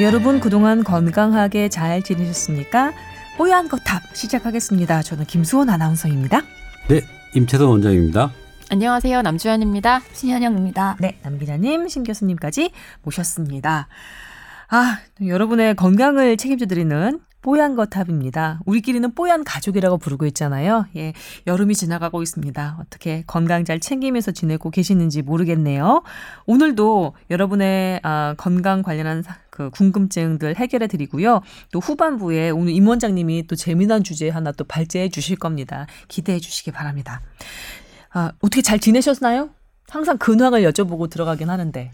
여러분 그동안 건강하게 잘 지내셨습니까? 뽀얀 거탑 시작하겠습니다. 저는 김수원 아나운서입니다. 네, 임채선 원장입니다. 안녕하세요. 남주현입니다. 신현영입니다. 네, 남 기자님, 신 교수님까지 모셨습니다. 아, 여러분의 건강을 책임져 드리는 뽀얀 거탑입니다. 우리끼리는 뽀얀 가족이라고 부르고 있잖아요. 예, 여름이 지나가고 있습니다. 어떻게 건강 잘 챙기면서 지내고 계시는지 모르겠네요. 오늘도 여러분의 아, 건강 관련한 사, 그 궁금증들 해결해 드리고요. 또 후반부에 오늘 임 원장님이 또 재미난 주제 하나 또 발제해 주실 겁니다. 기대해 주시기 바랍니다. 아, 어떻게 잘 지내셨나요? 항상 근황을 여쭤보고 들어가긴 하는데.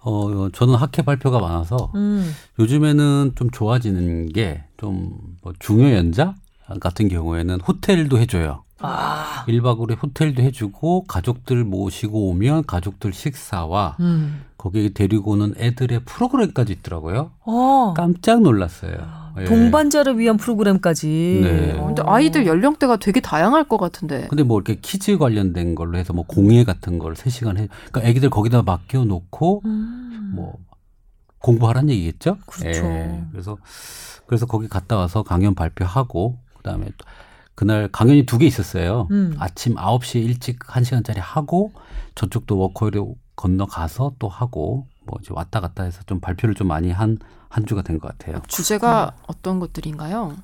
어, 저는 학회 발표가 많아서 음. 요즘에는 좀 좋아지는 게 좀 뭐 중요 연자 같은 경우에는 호텔도 해줘요. 아. 1박 2일에 호텔도 해주고 가족들 모시고 오면 가족들 식사와 음. 거기에 데리고 오는 애들의 프로그램까지 있더라고요. 어. 깜짝 놀랐어요. 예. 동반자를 위한 프로그램까지. 네. 어. 근데 아이들 연령대가 되게 다양할 것 같은데. 근데 뭐 이렇게 퀴즈 관련된 걸로 해서 뭐 공예 같은 걸 3시간 해. 그러니까 애기들 거기다 맡겨 놓고 음. 뭐 공부하라는 얘기겠죠? 그렇죠. 예. 그래서 그래서 거기 갔다 와서 강연 발표하고 그다음에 또 그날 강연이 두 개 있었어요. 음. 아침 9시에 일찍 1시간짜리 하고 저쪽도 워커힐에 건너가서 또 하고 뭐 이제 왔다 갔다 해서 좀 발표를 좀 많이 한 한 주가 된 것 같아요. 주제가 어떤 것들인가요?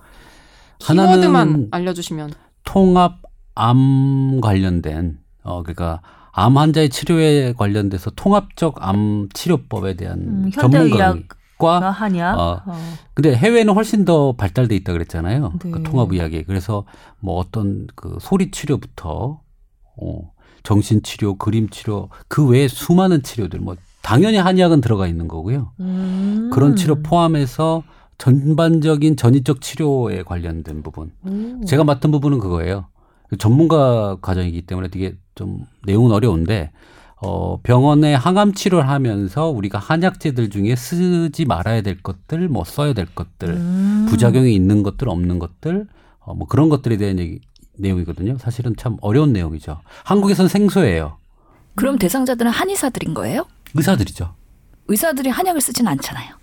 하나는 키워드만 알려주시면. 통합 암 관련된 어 그러니까 암 환자의 치료에 관련돼서 통합적 암 치료법에 대한 음, 전문가 과 하냐? 어, 어. 근데 해외는 훨씬 더 발달돼 있다 그랬잖아요. 네. 그 통합 의학이. 그래서 뭐 어떤 그 소리 치료부터 어, 정신 치료, 그림 치료 그 외에 수많은 치료들 뭐 당연히 한의학은 들어가 있는 거고요. 음. 그런 치료 포함해서 전반적인 전이적 치료에 관련된 부분. 오. 제가 맡은 부분은 그거예요. 전문가 과정이기 때문에 되게 좀 내용은 어려운데 어, 병원에 항암 치료를 하면서 우리가 한약재들 중에 쓰지 말아야 될 것들, 뭐 써야 될 것들, 음. 부작용이 있는 것들, 없는 것들, 어, 뭐 그런 것들에 대한 얘기, 내용이거든요. 사실은 참 어려운 내용이죠. 한국에서는 생소해요. 그럼 대상자들은 한의사들인 거예요? 의사들이죠. 의사들이 한약을 쓰진 않잖아요.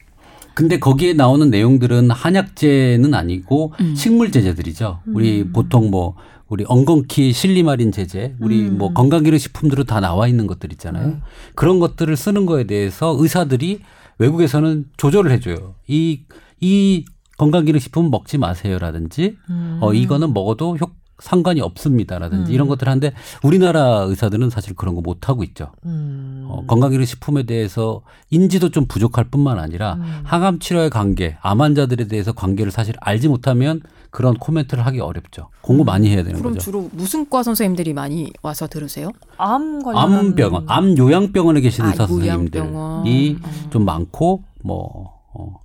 근데 거기에 나오는 내용들은 한약재는 아니고 음. 식물 제제들이죠. 우리 보통 뭐 우리 엉겅퀴 실리마린 제제, 우리 음. 뭐 건강기능 식품들은 다 나와 있는 것들 있잖아요. 그런 것들을 쓰는 거에 대해서 의사들이 외국에서는 조절을 해줘요. 이, 이 건강기능식품 먹지 마세요라든지, 음. 어, 이거는 먹어도 효, 상관이 없습니다라든지 음. 이런 것들 하는데 우리나라 의사들은 사실 그런 거 못 하고 있죠. 음. 어, 건강기능식품에 대해서 인지도 좀 부족할 뿐만 아니라 음. 항암 치료의 관계, 암 환자들에 대해서 관계를 사실 알지 못하면 그런 코멘트를 하기 어렵죠. 공부 많이 해야 되는 그럼 거죠. 주로 무슨 과 선생님들이 많이 와서 들으세요? 암 관련한 암병원, 암 요양병원에 계신 아, 의사 요양병원. 선생님들이 좀 많고 뭐 어,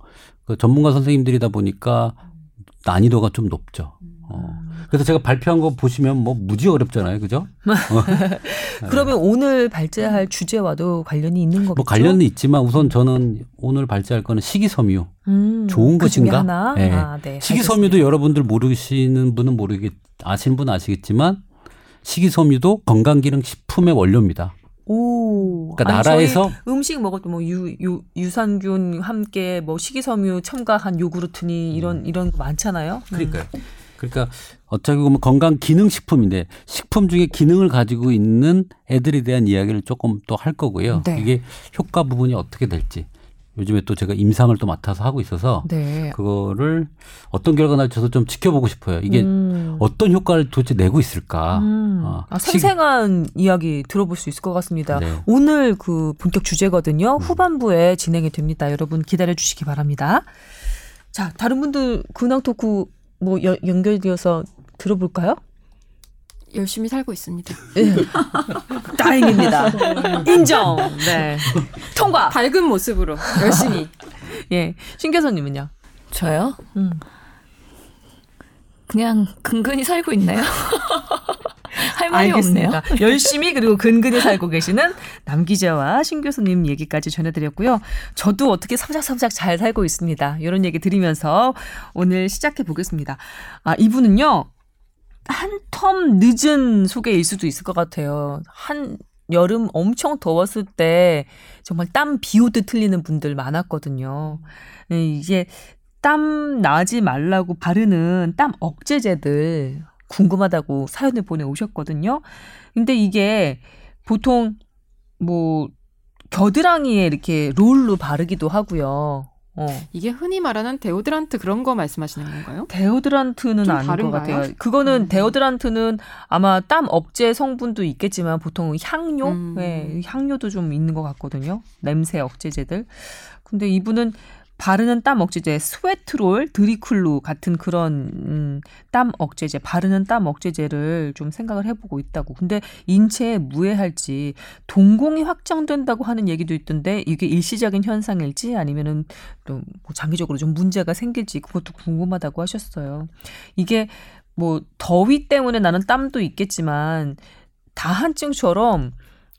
그 전문가 선생님들이다 보니까 난이도가 좀 높죠. 어. 그래서 제가 발표한 거 보시면 뭐 무지 어렵잖아요, 그죠? 그러면 오늘 발제할 주제와도 관련이 있는 거겠죠? 뭐 관련은 있지만 우선 저는 오늘 발제할 거는 식이섬유. 음, 좋은 그 것인가? 네. 아, 네. 식이섬유도 여러분들 모르시는 분은 모르겠 아시는 분은 아시겠지만 식이섬유도 건강기능 식품의 원료입니다. 오. 그러니까 아니, 나라에서 음식 먹을 때 뭐 유, 유, 유산균 함께 뭐 식이섬유 첨가한 요구르트니 이런 이런 거 많잖아요. 음. 그러니까요. 그러니까 어차피 보면 건강 기능 식품인데 식품 중에 기능을 가지고 있는 애들에 대한 이야기를 조금 또 할 거고요. 네. 이게 효과 부분이 어떻게 될지 요즘에 또 제가 임상을 또 맡아서 하고 있어서 네. 그거를 어떤 결과 날지 저도 좀 지켜보고 싶어요. 이게 음. 어떤 효과를 도대체 내고 있을까? 음. 어, 아, 식- 생생한 이야기 들어볼 수 있을 것 같습니다. 네. 오늘 그 본격 주제거든요. 음. 후반부에 진행이 됩니다. 여러분 기다려 주시기 바랍니다. 자, 다른 분들 근황 토크 뭐 여- 연결되어서 들어볼까요? 열심히 살고 있습니다. 예. 다행입니다. 인정. 네. 통과. 밝은 모습으로 열심히. 예. 신 교수님은요? 저요? 음. 그냥 근근히 살고 있네요. 할 말이 없네요. 알겠습니다. 열심히 그리고 근근히 살고 계시는 남 기자와 신 교수님 얘기까지 전해드렸고요. 저도 어떻게 사부작사부작 잘 살고 있습니다. 이런 얘기 드리면서 오늘 시작해 보겠습니다. 아 이분은요 한 텀 늦은 소개일 수도 있을 것 같아요. 한 여름 엄청 더웠을 때 정말 땀 비 오듯 틀리는 분들 많았거든요. 네, 이게 땀 나지 말라고 바르는 땀 억제제들 궁금하다고 사연을 보내오셨거든요. 근데 이게 보통 뭐 겨드랑이에 이렇게 롤로 바르기도 하고요. 어. 이게 흔히 말하는 데오드란트 그런 거 말씀하시는 건가요? 데오드란트는 좀 아닌 것 다른가요? 같아요. 그거는 음. 데오드란트는 아마 땀 억제 성분도 있겠지만 보통 향료, 음. 네, 향료도 좀 있는 것 같거든요. 냄새 억제제들. 근데 이분은 바르는 땀 억제제 스웨트롤, 드리클로 같은 그런 음, 땀 억제제, 바르는 땀 억제제를 좀 생각을 해보고 있다고. 근데 인체에 무해할지 동공이 확정된다고 하는 얘기도 있던데 이게 일시적인 현상일지 아니면은 또뭐 장기적으로 좀 문제가 생길지 그것도 궁금하다고 하셨어요. 이게 뭐 더위 때문에 나는 땀도 있겠지만 다한증처럼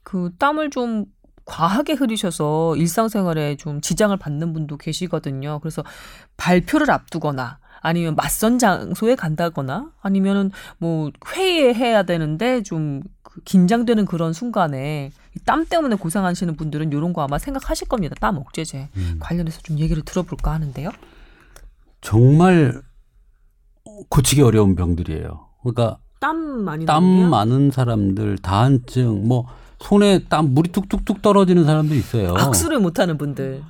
그 땀을 좀 과하게 흐리셔서 일상생활에 좀 지장을 받는 분도 계시거든요. 그래서 발표를 앞두거나 아니면 맞선 장소에 간다거나 아니면은 뭐 회의에 해야 되는데 좀그 긴장되는 그런 순간에 이땀 때문에 고생하시는 분들은 이런 거 아마 생각하실 겁니다. 땀 억제제 음. 관련해서 좀 얘기를 들어볼까 하는데요. 정말 고치기 어려운 병들이에요. 그러니까 땀 많이 땀 나는데요? 많은 사람들, 다한증, 뭐 손에 땀 물이 뚝뚝뚝 떨어지는 사람도 있어요. 악수를 못하는 분들.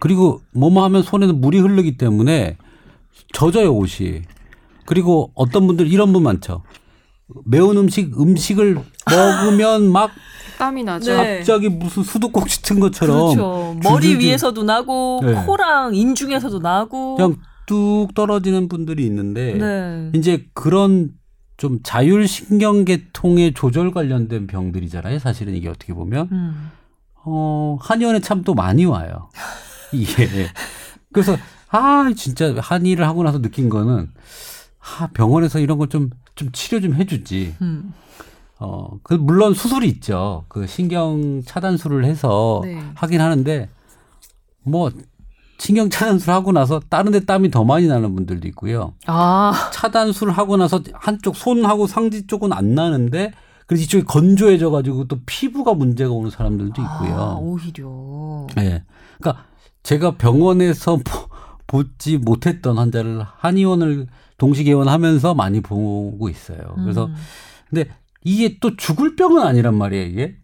그리고 뭐뭐 하면 손에는 물이 흐르기 때문에 젖어요 옷이. 그리고 어떤 분들 이런 분 많죠. 매운 음식 음식을 먹으면 막 땀이 나죠. 네. 갑자기 무슨 수도꼭지 튼 것처럼 그렇죠. 머리 줄줄줄 위에서도 나고 네. 코랑 인중에서도 나고. 그냥 뚝 떨어지는 분들이 있는데 네. 이제 그런 좀 자율신경계통의 조절 관련된 병들이잖아요. 사실은 이게 어떻게 보면 음. 어, 한의원에 참 또 많이 와요. 이게. 그래서, 아, 진짜 한의를 하고 나서 느낀 거는, 아, 병원에서 이런 거 좀, 좀 치료 좀 해주지. 음. 어, 그, 물론 수술이 있죠. 그 신경 차단술을 해서 네. 하긴 하는데, 뭐, 신경 차단술 하고 나서 다른 데 땀이 더 많이 나는 분들도 있고요. 아, 차단술 하고 나서 한쪽 손하고 상지 쪽은 안 나는데, 그래서 이쪽이 건조해져 가지고 또 피부가 문제가 오는 사람들도 있고요. 아, 오히려. 예. 그러니까 제가 병원에서 보- 보지 못했던 환자를 한의원을 동시 개원하면서 많이 보고 있어요. 그래서 음. 근데 이게 또 죽을 병은 아니란 말이에요, 이게.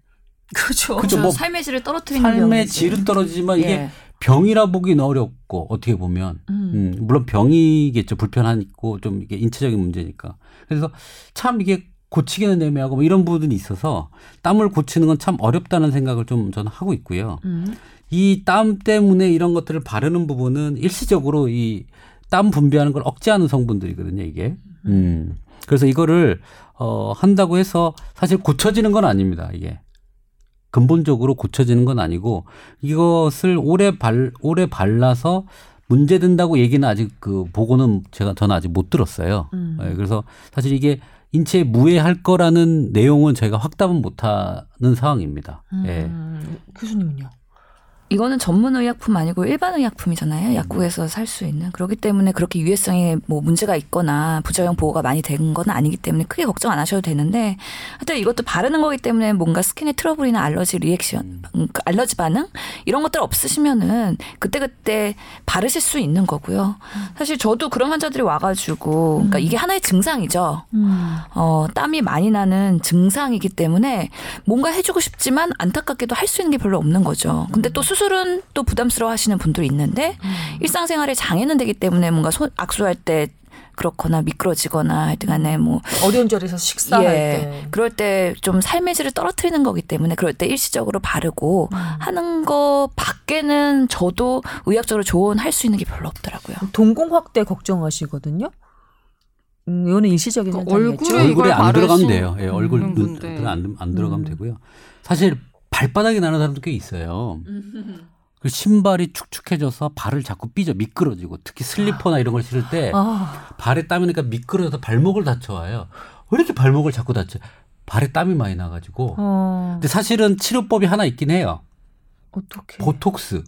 그렇죠. 그렇죠. 뭐 삶의 질을 떨어뜨리는 삶의 병이지. 질은 떨어지지만 이게 예. 병이라 보기는 어렵고 어떻게 보면 음. 음, 물론 병이겠죠. 불편하고 좀 이게 인체적인 문제니까. 그래서 참 이게 고치기는 애매하고 뭐 이런 부분이 있어서 땀을 고치는 건 참 어렵다는 생각을 좀 저는 하고 있고요. 음. 이땀 때문에 이런 것들을 바르는 부분은 일시적으로 이 땀 분비하는 걸 억제하는 성분들이거든요, 이게. 음. 그래서 이거를 어 한다고 해서 사실 고쳐지는 건 아닙니다, 이게. 근본적으로 고쳐지는 건 아니고 이것을 오래 발 오래 발라서 문제 된다고 얘기는 아직 그 보고는 제가 저는 아직 못 들었어요. 음. 예, 그래서 사실 이게 인체에 무해할 거라는 내용은 저희가 확답은 못하는 상황입니다. 예. 음. 교수님은요? 이거는 전문 의약품 아니고 일반 의약품이잖아요. 약국에서 살 수 있는. 그렇기 때문에 그렇게 유해성에 뭐 문제가 있거나 부작용 보고가 많이 된 건 아니기 때문에 크게 걱정 안 하셔도 되는데 하여튼 이것도 바르는 거기 때문에 뭔가 skin의 트러블이나 allergy reaction, 음, 그 알러지 반응 이런 것들 없으시면은 그때그때 바르실 수 있는 거고요. 사실 저도 그런 환자들이 와가지고 그러니까 이게 하나의 증상이죠. 음. 어, 땀이 많이 나는 증상이기 때문에 뭔가 해주고 싶지만 안타깝게도 할 수 있는 게 별로 없는 거죠. 근데 또 수술은 또 부담스러워 하시는 분들이 있는데 일상생활에 장애는 되기 때문에 뭔가 손, 악수할 때 그렇거나 미끄러지거나 하여튼 간에 뭐 어려운 자리에서 식사할 예, 때. 그럴 때 좀 삶의 질을 떨어뜨리는 거기 때문에 그럴 때 일시적으로 바르고 하는 거 밖에는 저도 의학적으로 조언할 수 있는 게 별로 없더라고요. 동공 확대 걱정하시거든요. 음, 이거는 일시적인 그. 얼굴에 얼굴에 이걸 안 들어가면 돼요. 예, 얼굴 음, 눈. 안, 안 들어가면 음. 되고요. 사실 발바닥이 나는 사람도 꽤 있어요. 그 신발이 축축해져서 발을 자꾸 삐져 미끄러지고 특히 슬리퍼나 이런 걸 신을 때 아, 발에 땀이 나니까 미끄러져서 발목을 다쳐와요. 왜 이렇게 발목을 자꾸 다쳐? 발에 땀이 많이 나가지고. 어, 근데 사실은 치료법이 하나 있긴 해요. 어떻게? 보톡스.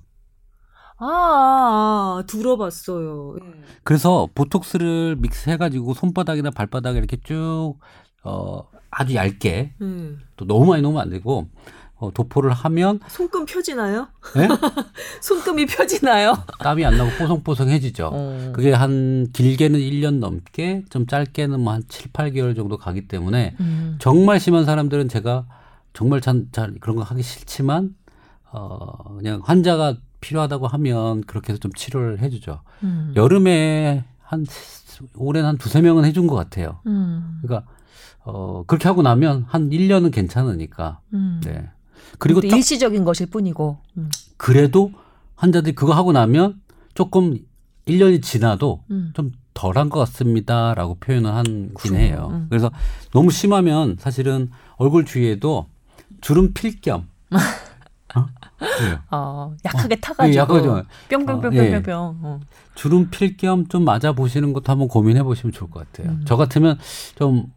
아, 아, 아, 들어봤어요. 예. 그래서 보톡스를 믹스해가지고 손바닥이나 발바닥에 이렇게 쭉, 어, 아주 얇게 음. 또 너무 많이 넣으면 안 되고 어, 도포를 하면 손금 펴지나요? 예? 손금이 펴지나요? 땀이 안 나고 뽀송뽀송해지죠. 어. 그게 한 길게는 1년 넘게 좀 짧게는 뭐 한 7, 8개월 정도 가기 때문에 음. 정말 심한 사람들은 제가 정말 잘, 잘 그런 거 하기 싫지만 어 그냥 환자가 필요하다고 하면 그렇게 해서 좀 치료를 해 주죠. 음. 여름에 한 올해는 한 두세 명은 해준 것 같아요. 음. 그러니까 어 그렇게 하고 나면 한 1년은 괜찮으니까. 음. 네. 그리고 딱 일시적인 것일 뿐이고. 음. 그래도 환자들이 그거 하고 나면 조금 1년이 지나도 음. 좀 덜한 것 같습니다라고 표현을 하긴 그렇죠. 해요. 음. 그래서 너무 심하면 사실은 얼굴 주위에도 주름 필 겸. 어? 그래요. 어, 약하게 예, 타가지고 약하게 좀- 뿅뿅뿅뿅뿅뿅. 어. 주름 필 겸 좀 맞아 보시는 것도 한번 고민해 보시면 좋을 것 같아요. 음. 저 같으면 좀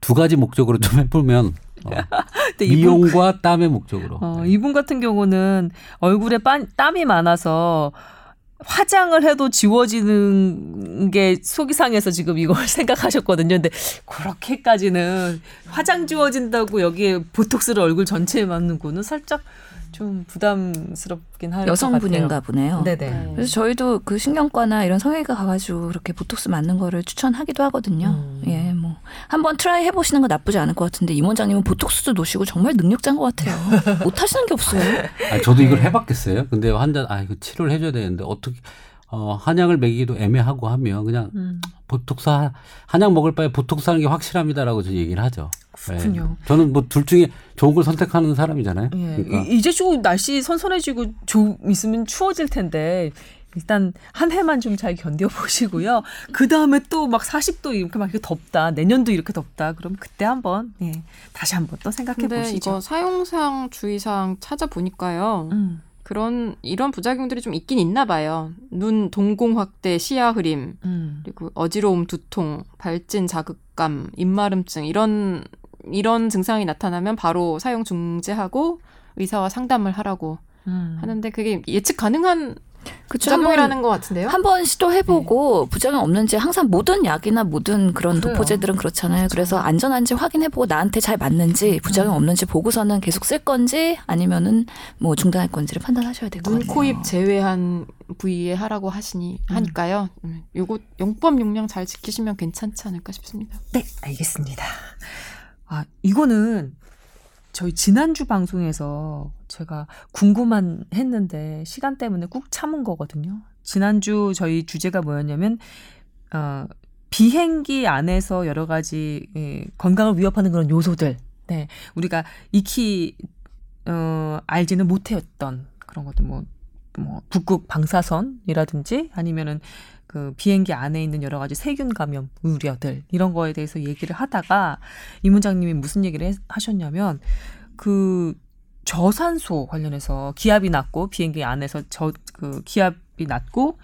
두 가지 목적으로 좀 해보면 어, 근데 이분, 미용과 땀의 목적으로. 어, 네. 이분 같은 경우는 얼굴에 빤, 땀이 많아서 화장을 해도 지워지는 게 속이 상해서 지금 이걸 생각하셨거든요. 근데 그렇게까지는 화장 지워진다고 여기에 보톡스를 얼굴 전체에 맞는 거는 살짝 좀 부담스럽긴 할. 여성분인가 보네요. 네네. 그래서 저희도 그 신경과나 이런 성형외과 가가지고 그렇게 보톡스 맞는 거를 추천하기도 하거든요. 음. 예, 뭐 한번 try 해보시는 거 나쁘지 않을 것 같은데 임 원장님은 보톡스도 놓으시고 정말 능력자인 것 같아요. 못 하시는 게 없어요. 아, 저도 네. 이걸 해봤겠어요. 근데 환자 아 이거 치료를 해줘야 되는데 어떻게 어, 한약을 먹이기도 애매하고 하면 그냥 음, 보톡스 하- 한약 먹을 바에 보톡스 하는 게 확실합니다라고 저 얘기를 하죠. 그렇군요. 네. 저는 뭐 둘 중에 좋은 걸 선택하는 사람이잖아요. 예. 그러니까 이- 이제 좀 날씨 선선해지고 좀 있으면 추워질 텐데 일단 한 해만 좀 잘 견뎌 보시고요. 그 다음에 또 막 40도 이렇게 막 이렇게 덥다. 내년도 이렇게 덥다. 그럼 그때 한번 예. 다시 한번 또 생각해 근데 보시죠. 이거 사용상 주의사항 찾아보니까요. 음, 그런 이런 부작용들이 좀 있긴 있나 봐요. 눈 동공 확대, 시야 흐림, 음. 그리고 어지러움, 두통, 발진 자극감, 입마름증 이런 이런 증상이 나타나면 바로 사용 중지하고 의사와 상담을 하라고 음. 하는데 그게 예측 가능한 그쵸, 한번 부작용이라는 것 같은데요. 한번 시도해보고 부작용 없는지 항상 모든 약이나 모든 그런 그래요. 도포제들은 그렇잖아요. 그래서 안전한지 확인해보고 나한테 잘 맞는지 부작용 없는지 보고서는 계속 쓸 건지 아니면은 뭐 중단할 건지를 판단하셔야 될것 눈, 같아요. 코, 입 제외한 부위에 하라고 하시니 하니까요. 음, 요거 용법 용량 잘 지키시면 괜찮지 않을까 싶습니다. 네, 알겠습니다. 아, 이거는 저희 지난주 방송에서 제가 궁금한 했는데 시간 때문에 꾹 참은 거거든요. 지난주 저희 주제가 뭐였냐면 어 비행기 안에서 여러 가지 예, 건강을 위협하는 그런 요소들. 네. 우리가 익히 어 알지는 못했던 그런 것들 뭐 뭐 북극 방사선이라든지 아니면은 그 비행기 안에 있는 여러 가지 세균 감염 우려들 이런 거에 대해서 얘기를 하다가 이 문장님이 무슨 얘기를 해- 하셨냐면 그 저산소 관련해서 기압이 낮고 비행기 안에서 저 그 기압이 낮고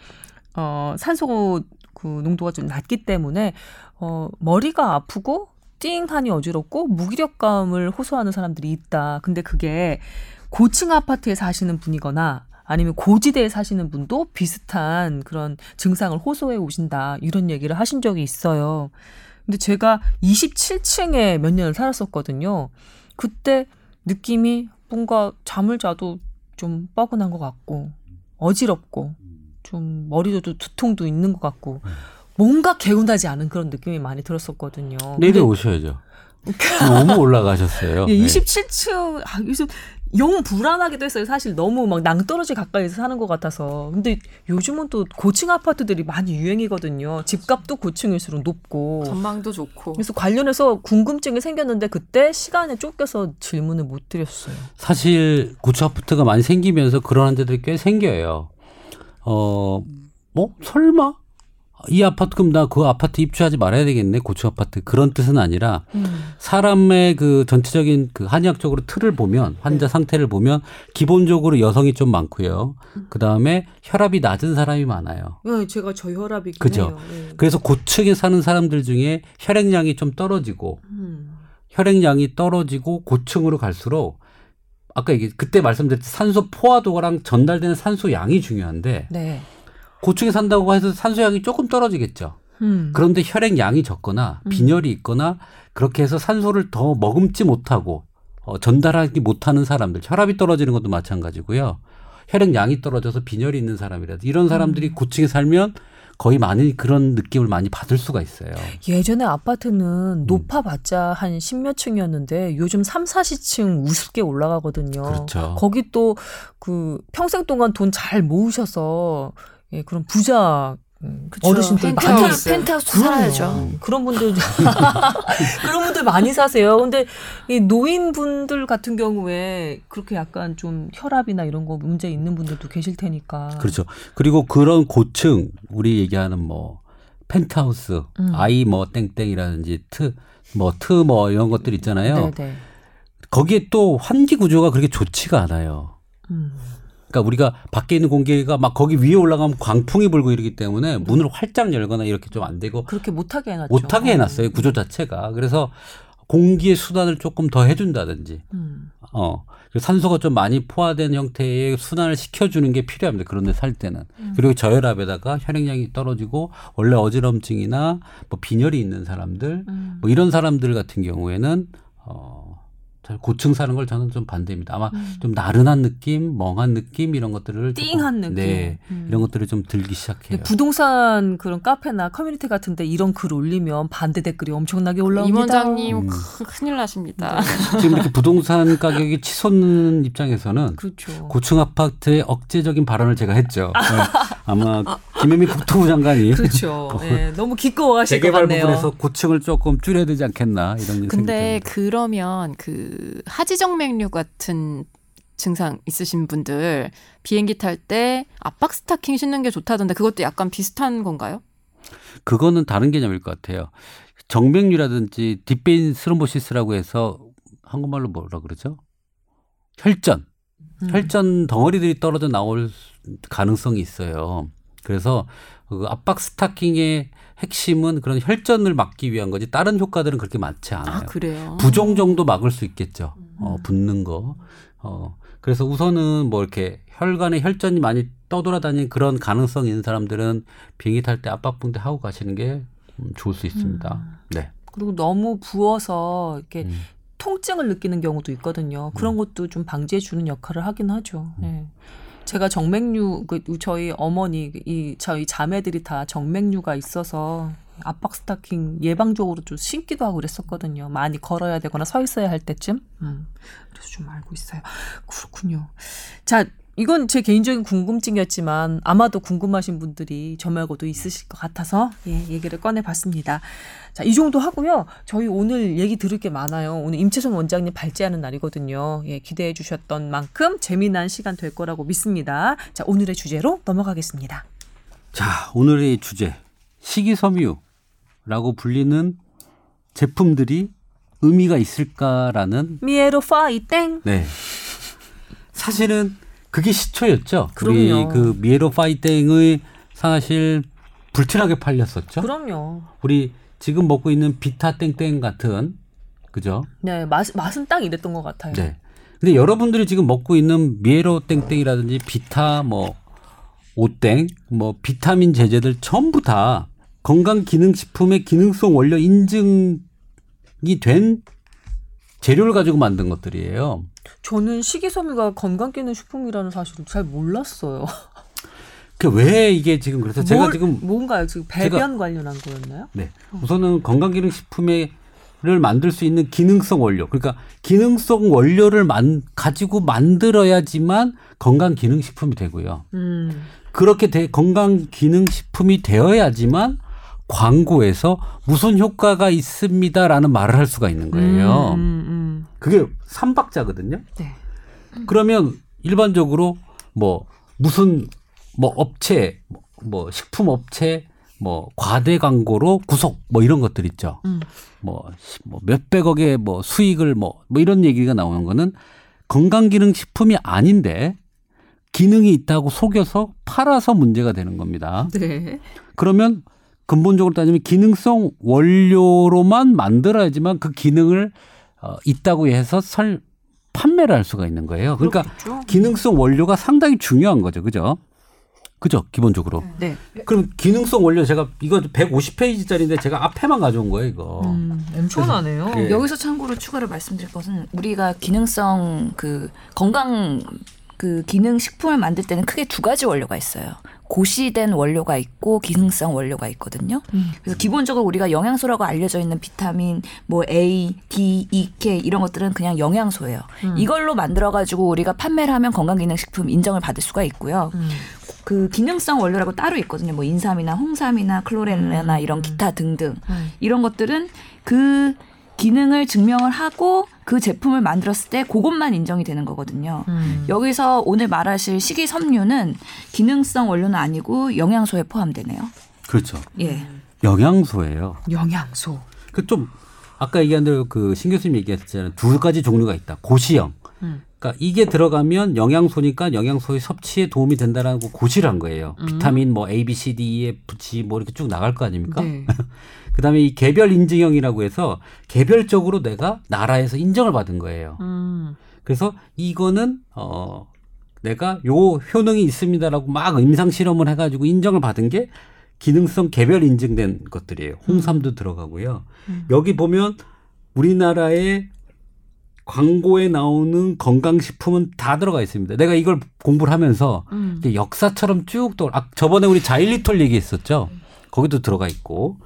어 산소 그 농도가 좀 낮기 때문에 어 머리가 아프고 띵하니 어지럽고 무기력감을 호소하는 사람들이 있다. 근데 그게 고층 아파트에 사시는 분이거나 아니면 고지대에 사시는 분도 비슷한 그런 증상을 호소해 오신다. 이런 얘기를 하신 적이 있어요. 근데 제가 27층에 몇 년을 살았었거든요. 그때 느낌이 뭔가 잠을 자도 좀 뻐근한 것 같고 어지럽고 좀 머리도 두통도 있는 것 같고 뭔가 개운하지 않은 그런 느낌이 많이 들었었거든요. 내일 근데 오셔야죠. 너무 올라가셨어요. 예, 네. 27층 아, 요즘 영 불안하기도 했어요. 사실 너무 막 낭떠러지 가까이서 사는 것 같아서. 근데 요즘은 또 고층 아파트들이 많이 유행이거든요. 집값도 고층일수록 높고. 전망도 좋고. 그래서 관련해서 궁금증이 생겼는데 그때 시간에 쫓겨서 질문을 못 드렸어요. 사실 고층 아파트가 많이 생기면서 그런 환자들이 꽤 생겨요. 어, 뭐 설마 이 아파트 그럼 나그 아파트 입주하지 말아야 되겠네 고층 아파트 그런 뜻은 아니라 사람의 그 전체적인 그 한의학적으로 틀을 보면 환자 상태를 보면 기본적으로 여성이 좀 많고요. 그 다음에 혈압이 낮은 사람이 많아요. 네, 제가 저혈압이긴 그죠. 해요. 네. 그래서 고층에 사는 사람들 중에 혈액량이 좀 떨어지고 음. 혈액량이 떨어지고 고층으로 갈수록 아까 얘기 그때 말씀드렸듯이 산소 포화도랑 전달되는 산소 양이 중요한데 네. 고층에 산다고 해서 산소 양이 조금 떨어지겠죠. 음. 그런데 혈액 양이 적거나 음. 빈혈이 있거나 그렇게 해서 산소를 더 머금지 못하고 어, 전달하지 못하는 사람들, 혈압이 떨어지는 것도 마찬가지고요. 혈액 양이 떨어져서 빈혈이 있는 사람이라도 이런 사람들이 고층에 살면 거의 많이 그런 느낌을 많이 받을 수가 있어요. 예전에 아파트는 높아봤자 한 십몇 층이었는데 요즘 3, 40층 우습게 올라가거든요. 그렇죠. 거기 또 그 평생 동안 돈 잘 모으셔서 예, 그런 부자 음, 그쵸. 어르신들 많이 펜트하우스. 펜트하우스 그럼요. 살아야죠. 그런 분들 그런 분들 많이 사세요. 근데 이 노인분들 같은 경우에 그렇게 약간 좀 혈압이나 이런 거 문제 있는 분들도 계실 테니까. 그렇죠. 그리고 그런 고층 우리 얘기하는 뭐 펜트하우스, 음. 아이 뭐 땡땡이라든지 트 뭐 트뭐 이런 것들 있잖아요. 네네. 거기에 또 환기 구조가 그렇게 좋지가 않아요. 음. 그러니까 우리가 밖에 있는 공기가 막 거기 위에 올라가면 광풍이 불고 이러기 때문에 문을 활짝 열거나 이렇게 좀 안 되고 그렇게 못하게 해놨죠. 못하게 해놨어요 구조 자체가. 그래서 공기의 순환을 조금 더 해준다든지, 음. 어 산소가 좀 많이 포화된 형태의 순환을 시켜주는 게 필요합니다. 그런데 살 때는 음. 그리고 저혈압에다가 혈액량이 떨어지고 원래 어지럼증이나 뭐 빈혈이 있는 사람들, 음. 뭐 이런 사람들 같은 경우에는 어. 잘 고층 사는 걸 저는 좀 반대입니다. 아마 음. 좀 나른한 느낌, 멍한 느낌 이런 것들을 조금- 띵한 느낌. 네, 음. 이런 것들을 좀 들기 시작해요. 부동산 그런 카페나 커뮤니티 같은데 이런 글 올리면 반대 댓글이 엄청나게 올라옵니다. 임 원장님 음. 크- 큰일 나십니다. 지금 이렇게 부동산 가격이 치솟는 입장에서는 그렇죠. 고층 아파트의 억제적인 발언을 제가 했죠. 네. 아마 김현미 국토부 장관이 그렇죠. 네, 너무 기꺼워하실 것 재개발 같네요. 부분에서 고층을 조금 줄여야 되지 않겠나 이런 생각이 근데 듭니다. 그러면 그 하지정맥류 같은 증상 있으신 분들 비행기 탈 때 압박 스타킹 신는 게 좋다던데 그것도 약간 비슷한 건가요? 그거는 다른 개념일 것 같아요. 정맥류라든지 deep vein thrombosis라고 해서 한국말로 뭐라 그러죠? 혈전. 음. 혈전 덩어리들이 떨어져 나올 가능성이 있어요. 그래서 그 압박 스타킹의 핵심은 그런 혈전을 막기 위한 거지 다른 효과들은 그렇게 많지 않아요. 아 그래요. 부종 정도 막을 수 있겠죠. 어, 붓는 거. 어, 그래서 우선은 뭐 이렇게 혈관에 혈전이 많이 떠돌아다니는 그런 가능성이 있는 사람들은 비행기 탈 때 압박 붕대 하고 가시는 게 음, 좋을 수 있습니다. 네. 그리고 너무 부어서 이렇게 음. 통증을 느끼는 경우도 있거든요. 그런 것도 좀 방지해 주는 역할을 하긴 하죠. 음. 네. 제가 정맥류 그 저희 어머니 이 저희 자매들이 다 정맥류가 있어서 압박 스타킹 예방적으로 좀 신기도 하고 그랬었거든요. 많이 걸어야 되거나 서 있어야 할 때쯤. 음. 그래서 좀 알고 있어요. 그렇군요. 자, 이건 제 개인적인 궁금증이었지만 아마도 궁금하신 분들이 저 말고도 있으실 것 같아서 예, 얘기를 꺼내봤습니다. 자, 이 정도 하고요. 저희 오늘 얘기 들을 게 많아요. 오늘 임채선 원장님 발제하는 날이거든요. 예, 기대해 주셨던 만큼 재미난 시간 될 거라고 믿습니다. 자, 오늘의 주제로 넘어가겠습니다. 자, 오늘의 주제. 식이섬유라고 불리는 제품들이 의미가 있을까라는 미에로 파이땡. 네. 사실은 그게 시초였죠. 그럼요. 우리 그 미에로 파이땡의 사실 불티나게 팔렸었죠. 그럼요. 우리 지금 먹고 있는 비타 땡땡 같은 그죠? 네, 맛, 맛은 딱 이랬던 것 같아요. 네. 근데 여러분들이 지금 먹고 있는 미에로 땡땡이라든지 비타 뭐 오땡 뭐 비타민 제제들 전부 다 건강 기능 식품의 기능성 원료 인증이 된 재료를 가지고 만든 것들이에요. 저는 식이섬유가 건강기능식품이라는 사실을 잘 몰랐어요. 그 왜 이게 지금 그래서 제가 뭘- 지금 뭔가요? 지금 배변 관련한 거였나요? 네. 우선은 건강 기능 식품을 만들 수 있는 기능성 원료. 그러니까 기능성 원료를 만, 가지고 만들어야지만 건강 기능 식품이 되고요. 음. 그렇게 돼, 건강 기능 식품이 되어야지만 광고에서 무슨 효과가 있습니다라는 말을 할 수가 있는 거예요. 음, 음, 그게 삼박자거든요. 네. 그러면 일반적으로 뭐 무슨 뭐 업체 뭐- 뭐 식품 업체 뭐 과대 광고로 구속 뭐 이런 것들 있죠. 음. 뭐, 시- 뭐 몇백억의 뭐 수익을 뭐, 뭐 이런 얘기가 나오는 거는 건강기능식품이 아닌데 기능이 있다고 속여서 팔아서 문제가 되는 겁니다. 네. 그러면 근본적으로 따지면 기능성 원료로만 만들어야지만 그 기능을 어, 있다고 해서 설 판매를 할 수가 있는 거예요. 그러니까 그렇겠죠. 기능성 원료가 상당히 중요한 거죠. 그죠? 그죠? 기본적으로. 네. 그럼 기능성 원료 제가 이거 150페이지짜리인데 제가 앞에만 가져온 거예요, 이거. 음, 엄청나네요. 예. 여기서 참고로 추가로 말씀드릴 것은 우리가 기능성 그 건강 그 기능 식품을 만들 때는 크게 두 가지 원료가 있어요. 고시된 원료가 있고 기능성 원료가 있거든요. 음. 그래서 기본적으로 우리가 영양소라고 알려져 있는 비타민, 뭐 A, D, E, K 이런 것들은 그냥 영양소예요. 음. 이걸로 만들어 가지고 우리가 판매를 하면 건강기능식품 인정을 받을 수가 있고요. 음. 그 기능성 원료라고 따로 있거든요. 뭐 인삼이나 홍삼이나 클로렐레나 이런 기타 등등 음. 이런 것들은 그 기능을 증명을 하고 그 제품을 만들었을 때 그것만 인정이 되는 거거든요. 음. 여기서 오늘 말하실 식이섬유는 기능성 원료는 아니고 영양소에 포함되네요. 그렇죠. 예. 영양소예요. 영양소. 그 좀 아까 얘기한 대로 그 신 교수님 얘기했잖아요. 두 가지 종류가 있다. 고시형. 음. 그러니까 이게 들어가면 영양소니까 영양소의 섭취에 도움이 된다라는 거 고시를 한 거예요. 음. 비타민 뭐 A, B, C, D, E, F, G 뭐 이렇게 쭉 나갈 거 아닙니까? 네. 그다음에 이 개별 인증형이라고 해서 개별적으로 내가 나라에서 인정을 받은 거예요. 음. 그래서 이거는 어 내가 요 효능이 있습니다라고 막 임상 실험을 해가지고 인정을 받은 게 기능성 개별 인증된 것들이에요. 홍삼도 들어가고요. 음. 여기 보면 우리나라의 광고에 나오는 건강식품은 다 들어가 있습니다. 내가 이걸 공부를 하면서 음. 역사처럼 쭉 또, 아, 저번에 우리 자일리톨 얘기했었죠. 거기도 들어가 있고.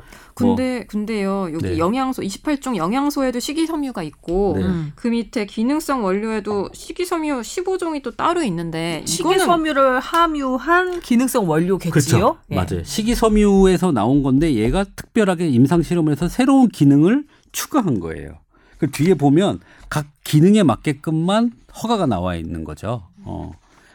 뭐, 근데 근데요 여기 네. 영양소 28종 영양소에도 식이섬유가 있고 네. 음. 그 밑에 기능성 원료에도 식이섬유 15종이 또 따로 있는데 식이섬유를 함유한 기능성 원료겠지요. 그렇죠. 예. 맞아요. 식이섬유에서 나온 건데 얘가 특별하게 임상 실험을 해서 새로운 기능을 추가한 거예요. 그 뒤에 보면 각 기능에 맞게끔만 허가가 나와 있는 거죠. 어.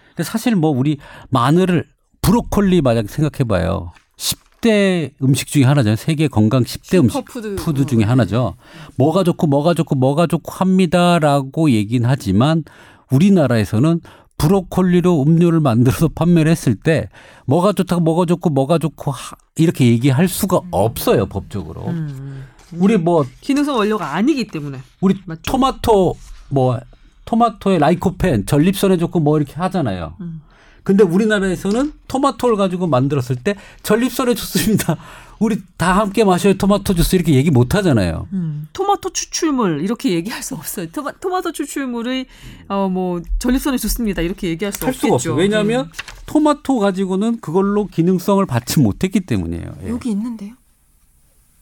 근데 사실 뭐 우리 마늘을 브로콜리 만약 생각해 봐요. 10 대 음식 중에 하나잖아요. 세계 건강 10대 음식 슈퍼푸드 푸드 중에 하나죠. 뭐가 좋고 뭐가 좋고 뭐가 좋고 합니다라고 얘기는 하지만 우리나라에서는 브로콜리로 음료를 만들어서 판매를 했을 때 뭐가 좋다고 뭐가 좋고 뭐가 좋고 하- 이렇게 얘기할 수가 없어요 법적으로. 음. 우리 뭐 기능성 원료가 아니기 때문에. 우리 맞죠. 토마토 뭐 토마토에 라이코펜 전립선에 좋고 뭐 이렇게 하잖아요. 음. 근데 우리나라에서는 토마토를 가지고 만들었을 때 전립선에 좋습니다. 우리 다 함께 마셔요 토마토 주스 이렇게 얘기 못 하잖아요. 음. 토마토 추출물 이렇게 얘기할 수 없어요. 토마, 토마토 추출물의 어뭐 전립선에 좋습니다. 이렇게 얘기할 수할 없겠죠. 수가 없어요. 왜냐하면 토마토 가지고는 그걸로 기능성을 받지 못했기 때문이에요. 예. 여기 있는데요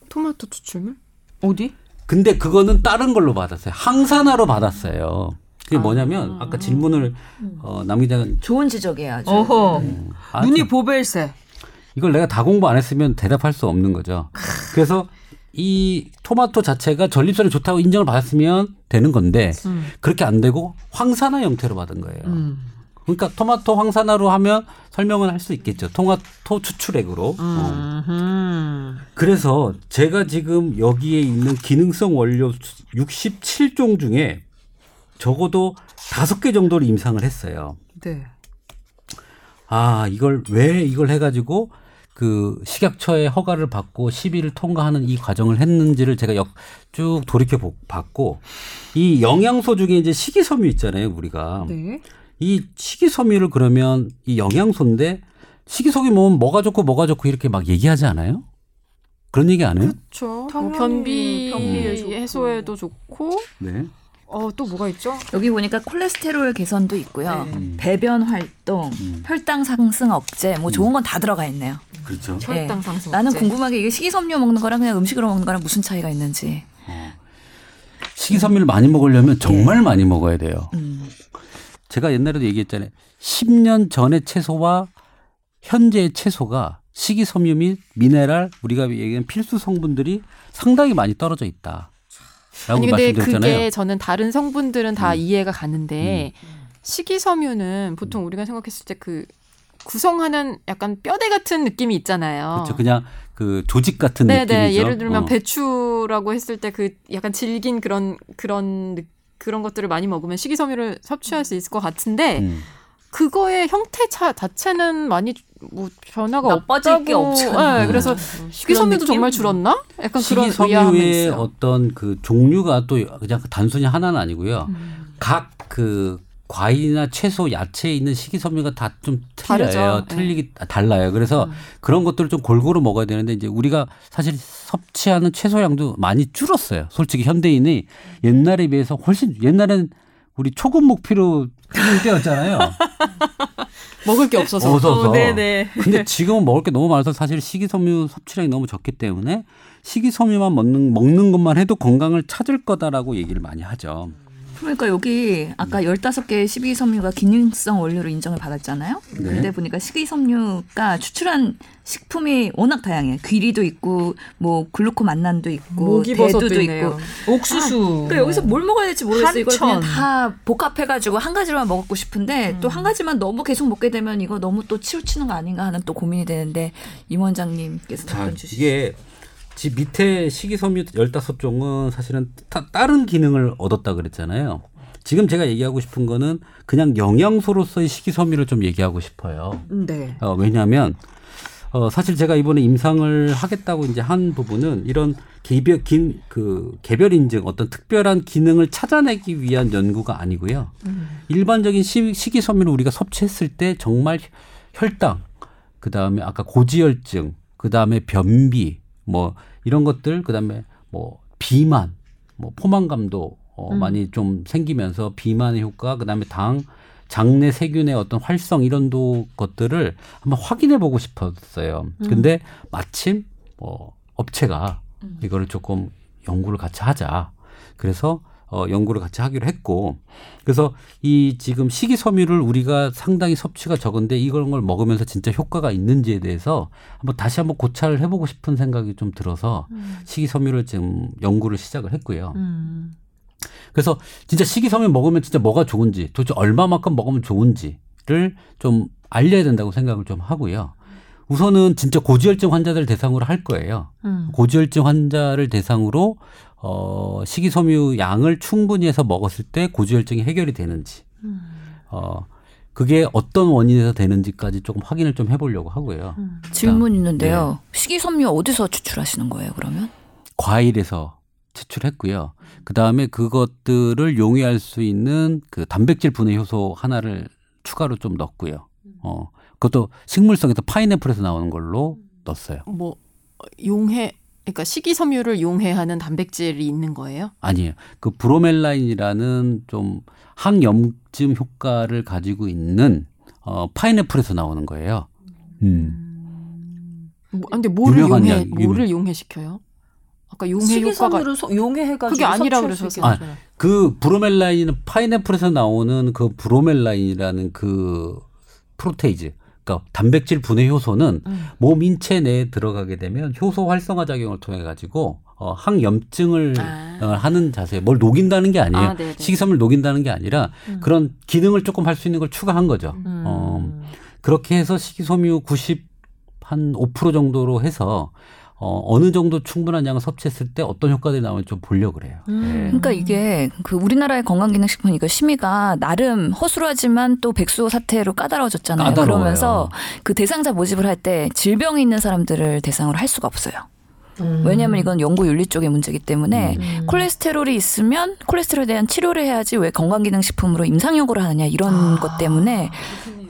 토마토 추출물 음. 어디? 근데 그거는 다른 걸로 받았어요. 항산화로 받았어요. 그게 뭐냐면 아 까 질문을 어, 남 기자가 좋은 지적이에요. 아주. 어허. 아, 눈이 참, 보벨새. 이걸 내가 다 공부 안 했으면 대답할 수 없는 거죠. 그래서 이 토마토 자체가 전립선에 좋다고 인정을 받았으면 되는 건데 음. 그렇게 안 되고 황산화 형태로 받은 거예요. 음. 그러니까 토마토 황산화로 하면 설명은 할 수 있겠죠. 토마토 추출액으로. 어. 음. 그래서 제가 지금 여기에 있는 기능성 원료 67종 중에 적어도 다섯 개 정도를 임상을 했어요. 네. 아, 이걸 왜 이걸 해가지고 그 식약처의 허가를 받고 시비를 통과하는 이 과정을 했는지를 제가 역, 쭉 돌이켜 보- 봤고 이 영양소 중에 이제 식이섬유 있잖아요, 우리가. 네. 이 식이섬유를 그러면 이 영양소인데 식이섬유 먹으면 뭐가 좋고 뭐가 좋고 이렇게 막 얘기하지 않아요? 그런 얘기 안 해요? 그렇죠 뭐 당연히 변비 좋고. 해소에도 좋고 네. 어 또 뭐가 있죠 여기 보니까 콜레스테롤 개선도 있고요. 네. 배변 활동, 음. 혈당 상승 억제, 뭐 좋은 건 다 들어가 있네요. 그렇죠. 혈당 예. 상승 나는 억제. 궁금한 게 이게 식이섬유 먹는 거랑 그냥 음식으로 먹는 거랑 무슨 차이가 있는지. 식이섬유를 많이 먹으려면 정말 많이 먹어야 돼요. 음. 제가 옛날에도 얘기했잖아요. 10년 전의 채소와 현재의 채소가 식이섬유 및 미네랄 우리가 얘기하는 필수 성분들이 상당히 많이 떨어져 있다. 아니 근데 말씀드렸잖아요. 그게 저는 다른 성분들은 다 음. 이해가 가는데 식이섬유는 보통 우리가 생각했을 때 그 구성하는 약간 뼈대 같은 느낌이 있잖아요. 그렇죠. 그냥 그 조직 같은 네네 느낌이죠. 예를 들면 어. 배추라고 했을 때 그 약간 질긴 그런 그런 느- 그런 것들을 많이 먹으면 식이섬유를 섭취할 수 있을 것 같은데 음. 그거의 형태 차 자체는 많이 뭐 변화가 나빠질 없다고. 게 없잖아요. 네, 그래서 식이섬유도 느낌? 정말 줄었나? 약간 그런 식이섬유의. 어떤 그 종류가 또 그냥 단순히 하나는 아니고요. 음. 각그 과일이나 채소, 야채에 있는 식이섬유가 다 좀 틀려요. 다르죠. 네. 틀리기 아, 달라요. 그래서 그런 것들을 좀 골고루 먹어야 되는데 이제 우리가 사실 섭취하는 채소량도 많이 줄었어요. 솔직히 현대인이 옛날에 비해서 훨씬 옛날엔 우리 초급 목표로 뛰는 때였잖아요. 먹을 게 없어서. 없어서. 네네. 근데 지금은 먹을 게 너무 많아서 사실 식이섬유 섭취량이 너무 적기 때문에 식이섬유만 먹는 먹는 것만 해도 건강을 찾을 거다라고 얘기를 많이 하죠. 그러니까 여기 아까 15개의 식이섬유가 기능성 원료로 인정을 받았잖아요. 네. 근데 보니까 식이섬유가 추출한 식품이 워낙 다양해. 귀리도 있고 뭐 글루코 만난도 있고 대두도 있네요. 있고 옥수수. 그러니까 여기서 뭘 먹어야 될지 모르겠어. 이걸 그냥. 다 복합해 가지고 한 가지로만 먹고 싶은데 또한 가지만 너무 계속 먹게 되면 이거 너무 또 치우치는 거 아닌가 하는 또 고민이 되는데 임 원장님께서 자, 답변 주시죠. 이게 지 밑에 식이섬유 15종은 사실은 다, 다른 기능을 얻었다 그랬잖아요. 지금 제가 얘기하고 싶은 거는 그냥 영양소로서의 식이섬유를 좀 얘기하고 싶어요. 네. 어, 왜냐하면 어, 사실 제가 이번에 임상을 하겠다고 이제 한 부분은 이런 개별 긴, 그 개별 인증 어떤 특별한 기능을 찾아내기 위한 연구가 아니고요. 일반적인 시, 식이섬유를 우리가 섭취했을 때 정말 혈당, 그 다음에 아까 고지혈증, 그 다음에 변비, 뭐 이런 것들, 그 다음에 뭐 비만, 뭐 포만감도 어, 많이 좀 생기면서 비만의 효과, 그 다음에 당, 장내 세균의 어떤 활성 이런 도 것들을 한번 확인해 보고 싶었어요. 근데 마침 뭐 업체가 이거를 조금 연구를 같이 하자. 그래서 어 연구를 같이 하기로 했고 그래서 이 지금 식이섬유를 우리가 상당히 섭취가 적은데 이런 걸 먹으면서 진짜 효과가 있는지에 대해서 한번 다시 한번 고찰을 해보고 싶은 생각이 좀 들어서 식이섬유를 지금 연구를 시작을 했고요. 음. 그래서 진짜 식이섬유 먹으면 진짜 뭐가 좋은지 도대체 얼마만큼 먹으면 좋은지를 좀 알려야 된다고 생각을 좀 하고요. 우선은 진짜 고지혈증 환자들 대상으로 할 거예요. 음. 고지혈증 환자를 대상으로 어 식이섬유 양을 충분히 해서 먹었을 때 고지혈증이 해결이 되는지 음. 어 그게 어떤 원인에서 되는지까지 조금 확인을 좀 해보려고 하고요. 음. 질문 있는데요. 식이섬유 어디서 추출하시는 거예요? 그러면? 과일에서 채출했고요. 그 다음에 그것들을 용이할 수 있는 그 단백질 분해 효소 하나를 추가로 좀 넣었고요. 어, 그것도 식물성에서 파인애플에서 나오는 걸로 넣었어요. 뭐 용해 그러니까 식이섬유를 용해하는 단백질이 있는 거예요? 아니에요. 그 브로멜라인이라는 좀 항염증 효과를 가지고 있는 어, 파인애플에서 나오는 거예요. 음. 뭐, 아, 근데 뭐를 용해 약, 뭐를 용해시켜요? 아까 용해 효과가 식이섬유를 소- 용해해가지고 그게 아니라 섭취할 수 그래서- 되잖아요. 그 브로멜라인은 파인애플에서 나오는 그 브로멜라인이라는 그 프로테이즈, 그러니까 단백질 분해 효소는 음. 몸 인체 내에 들어가게 되면 효소 활성화 작용을 통해 가지고 어, 항염증을 아. 어, 하는 자세, 뭘 녹인다는 게 아니에요. 아. 식이섬유를 녹인다는 게 아니라 음. 그런 기능을 조금 할 수 있는 걸 추가한 거죠. 음. 어, 그렇게 해서 식이섬유 90 한 5% 정도로 해서 어, 어느 정도 충분한 양을 섭취했을 때 어떤 효과들이 나오는지 좀 보려고 그래요. 음. 네. 그러니까 이게 그 우리나라의 건강기능식품 이거 심의가 나름 허술하지만 또 백수 사태로 까다로워졌잖아요. 까다로워요. 그러면서 그 대상자 모집을 할 때 질병이 있는 사람들을 대상으로 할 수가 없어요. 음. 왜냐하면 이건 연구 윤리 쪽의 문제이기 때문에 음. 콜레스테롤이 있으면 콜레스테롤에 대한 치료를 해야지 왜 건강기능식품으로 임상연구를 하느냐 이런 아. 것 때문에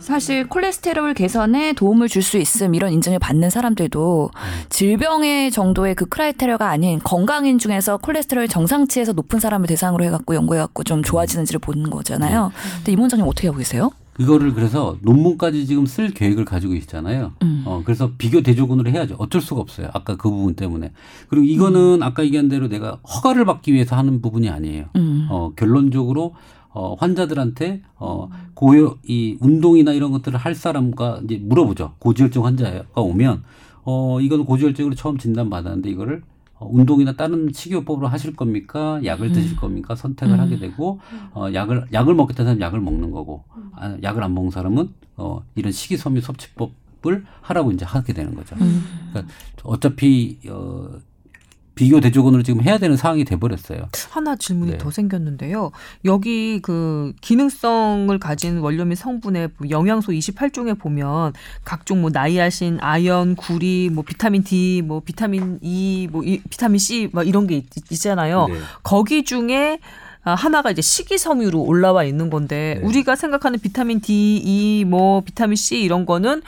사실 콜레스테롤 개선에 도움을 줄 수 있음 이런 인증을 받는 사람들도 질병의 정도의 그 크라이테리아가 아닌 건강인 중에서 콜레스테롤 정상치에서 높은 사람을 대상으로 해갖고 연구해갖고 좀 좋아지는지를 보는 거잖아요. 근데 임 원장님 어떻게 하고 계세요? 이거를 그래서 논문까지 지금 쓸 계획을 가지고 있잖아요. 음. 어, 그래서 비교 대조군으로 해야죠. 어쩔 수가 없어요. 아까 그 부분 때문에. 그리고 이거는 아까 얘기한 대로 내가 허가를 받기 위해서 하는 부분이 아니에요. 음. 어, 결론적으로 어, 환자들한테 어, 고요 이 운동이나 이런 것들을 할 사람과 이제 물어보죠. 고지혈증 환자가 오면 어, 이거는 고지혈증으로 처음 진단 받았는데 이거를 어, 운동이나 다른 식이요법으로 하실 겁니까? 약을 드실 겁니까? 선택을 음. 하게 되고 어, 약을 약을 먹겠다는 사람 은 약을 먹는 거고 아, 약을 안 먹는 사람은 어, 이런 식이섬유 섭취법 을 하라고 이제 하게 되는 거죠. 음. 그러니까 어차피 어, 비교 대조군으로 지금 해야 되는 상황이 돼버렸어요. 하나 질문이 네. 더 생겼는데요. 여기 그 기능성을 가진 원료 및 성분의 영양소 28종에 보면 각종 뭐 나이아신, 아연, 구리, 뭐 비타민 D, 뭐 비타민 E, 뭐 이- 비타민 C 막 이런 게 있, 잖아요 네. 거기 중에 아, 하나가 이제 식이섬유로 올라와 있는 건데 네. 우리가 생각하는 비타민 D, E, 뭐 비타민 C 이런 거는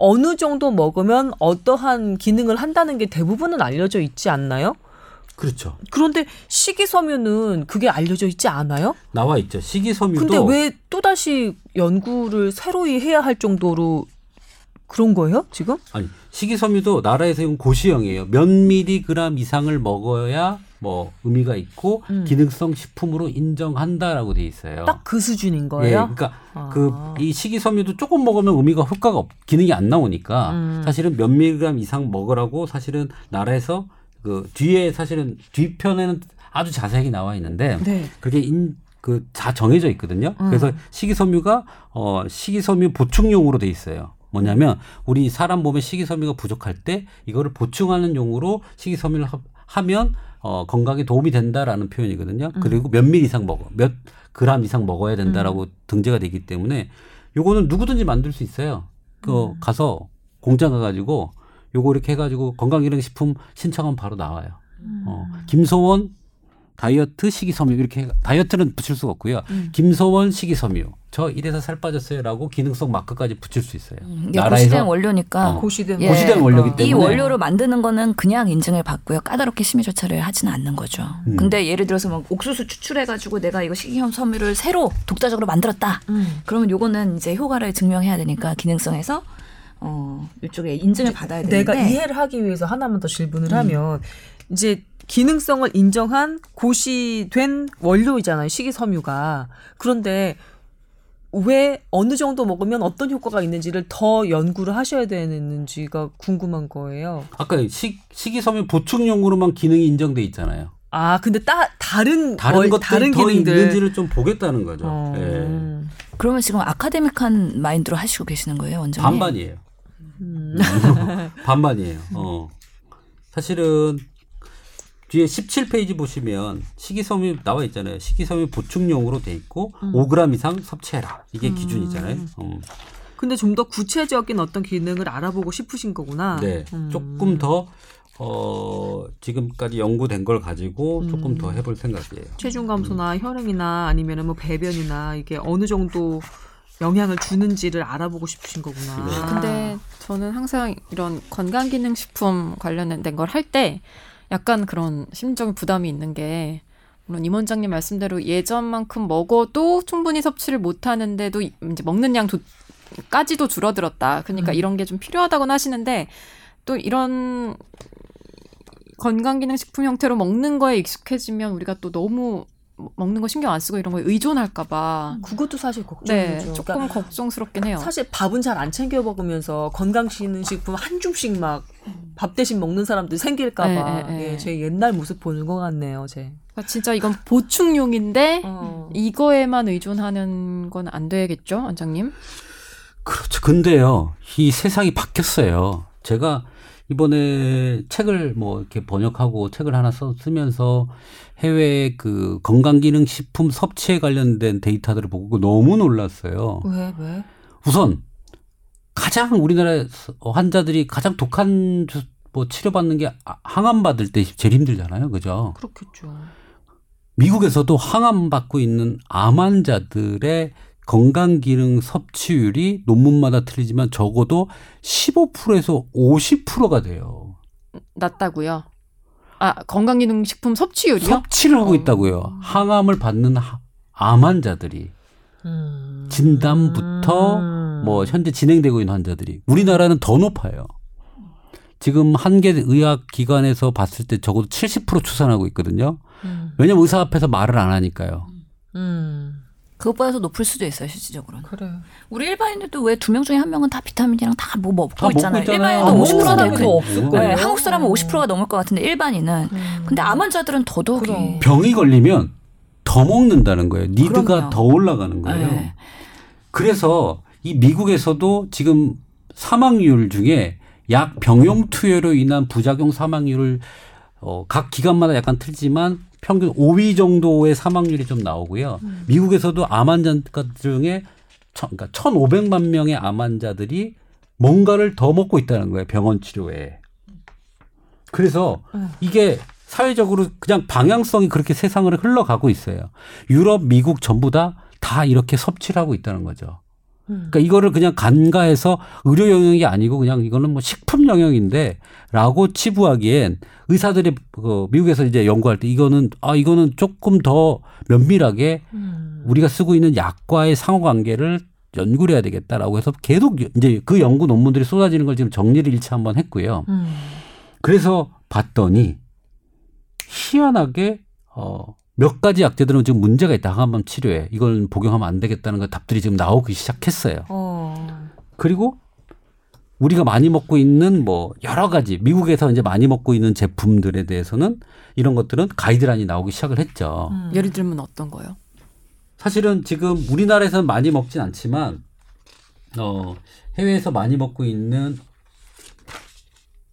어느 정도 먹으면 어떠한 기능을 한다는 게 대부분은 알려져 있지 않나요? 그렇죠. 그런데 식이섬유는 그게 알려져 있지 않아요? 나와 있죠. 식이섬유도 근데 왜 또다시 연구를 새로이 해야 할 정도로 그런 거예요, 지금? 아니 식이섬유도 나라에서 이건 고시형이에요. 몇 미리그램 이상을 먹어야 뭐 의미가 있고 음. 기능성 식품으로 인정한다라고 돼 있어요. 딱 그 수준인 예, 거예요? 그러니까 아. 그이 식이섬유도 조금 먹으면 의미가 효과가 없, 기능이 안 나오니까 음. 사실은 몇 미리그램 이상 먹으라고 사실은 나라에서 그 뒤에 사실은 뒤편에는 아주 자세하게 나와 있는데 네. 그게 인, 그 다 정해져 있거든요. 음. 그래서 식이섬유가 어 식이섬유 보충용으로 돼 있어요. 뭐냐면 우리 사람 몸에 식이섬유가 부족할 때 이거를 보충하는 용으로 식이섬유를 하, 하면 어 건강에 도움이 된다라는 표현이거든요. 음. 그리고 몇 밀 이상 먹어. 몇 그램 이상 먹어야 된다라고 등재가 되기 때문에 요거는 누구든지 만들 수 있어요. 그 음. 가서 공장 가 가지고 요거 이렇게 해 가지고 건강기능식품 신청하면 바로 나와요. 음. 어, 김소원 다이어트 식이섬유 이렇게 해- 다이어트는 붙일 수가 없고요. 음. 김소원 식이섬유 저 이래서 살 빠졌어요라고 기능성 마크까지 붙일 수 있어요. 이게 고시된 원료니까 어. 고시된 예. 고시된 원료기 때문에 이 원료를 만드는 거는 그냥 인증을 받고요. 까다롭게 심의 조차를 하지는 않는 거죠. 음. 근데 예를 들어서 막 옥수수 추출해가지고 내가 이거 식이섬유를 새로 독자적으로 만들었다. 음. 그러면 요거는 이제 효과를 증명해야 되니까 기능성에서 어 이쪽에 인증을 받아야 되는데 내가 이해를 하기 위해서 하나만 더 질문을 음. 하면 이제 기능성을 인정한 고시된 원료이잖아요. 식이섬유가. 그런데 왜 어느 정도 먹으면 어떤 효과가 있는지를 더 연구를 하셔야 되는지가 궁금한 거예요. 아까 식 식이섬유 보충용으로만 기능이 인정돼 있잖아요. 아, 근데 따, 다른 다른 월- 것들이 다른 더 기능들 있는지를 좀 보겠다는 거죠. 어. 예. 그러면 지금 아카데믹한 마인드로 하시고 계시는 거예요, 원장님? 반반이에요. 음. 반반이에요. 어. 사실은 뒤에 17페이지 보시면 식이섬유 나와 있잖아요. 식이섬유 보충용으로 돼 있고 음. 5g 이상 섭취해라. 이게 기준이잖아요. 음. 근데 좀 더 구체적인 어떤 기능을 알아보고 싶으신 거구나. 네. 음. 조금 더 어, 지금까지 연구된 걸 가지고 조금 음. 더 해볼 생각이에요. 체중 감소나 혈행이나 아니면은 뭐 배변이나 이게 어느 정도 영향을 주는지를 알아보고 싶으신 거구나. 네. 근데 저는 항상 이런 건강기능식품 관련된 걸 할 때 약간 그런 심리적인 부담이 있는 게 물론 임 원장님 말씀대로 예전만큼 먹어도 충분히 섭취를 못 하는데도 이제 먹는 양 도, 까지도 줄어들었다. 그러니까 음. 이런 게 좀 필요하다고는 하시는데 또 이런 건강기능식품 형태로 먹는 거에 익숙해지면 우리가 또 너무 먹는 거 신경 안 쓰고 이런 거에 의존할까봐 그것도 사실 네 걱정이죠. 조금 그러니까 걱정스럽긴 해요. 사실 밥은 잘 안 챙겨 먹으면서 건강식품 한 줌씩 막 밥 대신 먹는 사람들 생길까봐 네, 네, 네. 예, 제 옛날 모습 보는 것 같네요. 제. 그러니까 진짜 이건 보충용인데 어. 이거에만 의존하는 건 안 되겠죠, 원장님? 그렇죠. 근데요, 이 세상이 바뀌었어요. 제가 이번에 책을 뭐 이렇게 번역하고 책을 하나 써, 쓰면서 해외 그 건강기능식품 섭취에 관련된 데이터들을 보고 너무 놀랐어요. 왜 왜? 우선 가장 우리나라 환자들이 가장 독한 주- 뭐 치료받는 게 아- 항암 받을 때 제일 힘들잖아요. 그죠? 그렇겠죠. 미국에서도 항암 받고 있는 암 환자들의 건강 기능 섭취율이 논문마다 틀리지만 적어도 15%에서 50%가 돼요. 낮다고요? 아 건강기능식품 섭취율이요? 섭취를 하고 어. 있다고요. 항암을 받는 하- 암 환자들이 음. 진단부터 뭐 현재 진행되고 있는 환자들이 우리나라는 더 높아요. 지금 한 개 의학 기관에서 봤을 때 적어도 70% 추산하고 있거든요. 음. 왜냐면 의사 앞에서 말을 안 하니까요. 음. 그것보다 더 높을 수도 있어요, 실질적으로는. 그래. 우리 일반인들도 왜 두 명 중에 한 명은 다 비타민이랑 다 뭐 먹고 다 있잖아요. 있잖아요. 일반인도 아, 50%가 사람도 없을 네, 거예요. 네, 한국 사람은 50%가 넘을 것 같은데 일반인은 음. 근데 암 환자들은 더더욱이 그럼. 병이 걸리면 더 먹는다는 거예요. 니드가 그럼요. 더 올라가는 거예요. 네. 그래서 이 미국에서도 지금 사망률 중에 약 병용 투여로 인한 부작용 사망률을 어, 각 기관마다 약간 틀지만 평균 5위 정도의 사망률이 좀 나오고요. 미국에서도 암 환자 중에 천, 그러니까 1,500만 명의 암 환자들이 뭔가를 더 먹고 있다는 거예요. 병원 치료에. 그래서 음. 이게 사회적으로 그냥 방향성이 그렇게 세상을 흘러가고 있어요. 유럽, 미국 전부 다 다 이렇게 섭취를 하고 있다는 거죠. 음. 그러니까 이거를 그냥 간과해서 의료 영역이 아니고 그냥 이거는 뭐 식품 영역인데 라고 치부하기엔 의사들이 그 미국에서 이제 연구할 때 이거는 아 이거는 조금 더 면밀하게 음. 우리가 쓰고 있는 약과의 상호관계를 연구를 해야 되겠다라고 해서 계속 이제 그 연구 논문들이 쏟아지는 걸 지금 정리를 일차 한번 했고요. 음. 그래서 봤더니 희한하게 어. 몇 가지 약제들은 지금 문제가 있다. 항암암 치료에 이걸 복용하면 안 되겠다는 거 답들이 지금 나오기 시작했어요. 어. 그리고 우리가 많이 먹고 있는 뭐 여러 가지 미국에서 이제 많이 먹고 있는 제품들에 대해서는 이런 것들은 가이드라인이 나오기 시작을 했죠. 음. 예를 들면 어떤 거요? 사실은 지금 우리나라에서는 많이 먹진 않지만 어 해외에서 많이 먹고 있는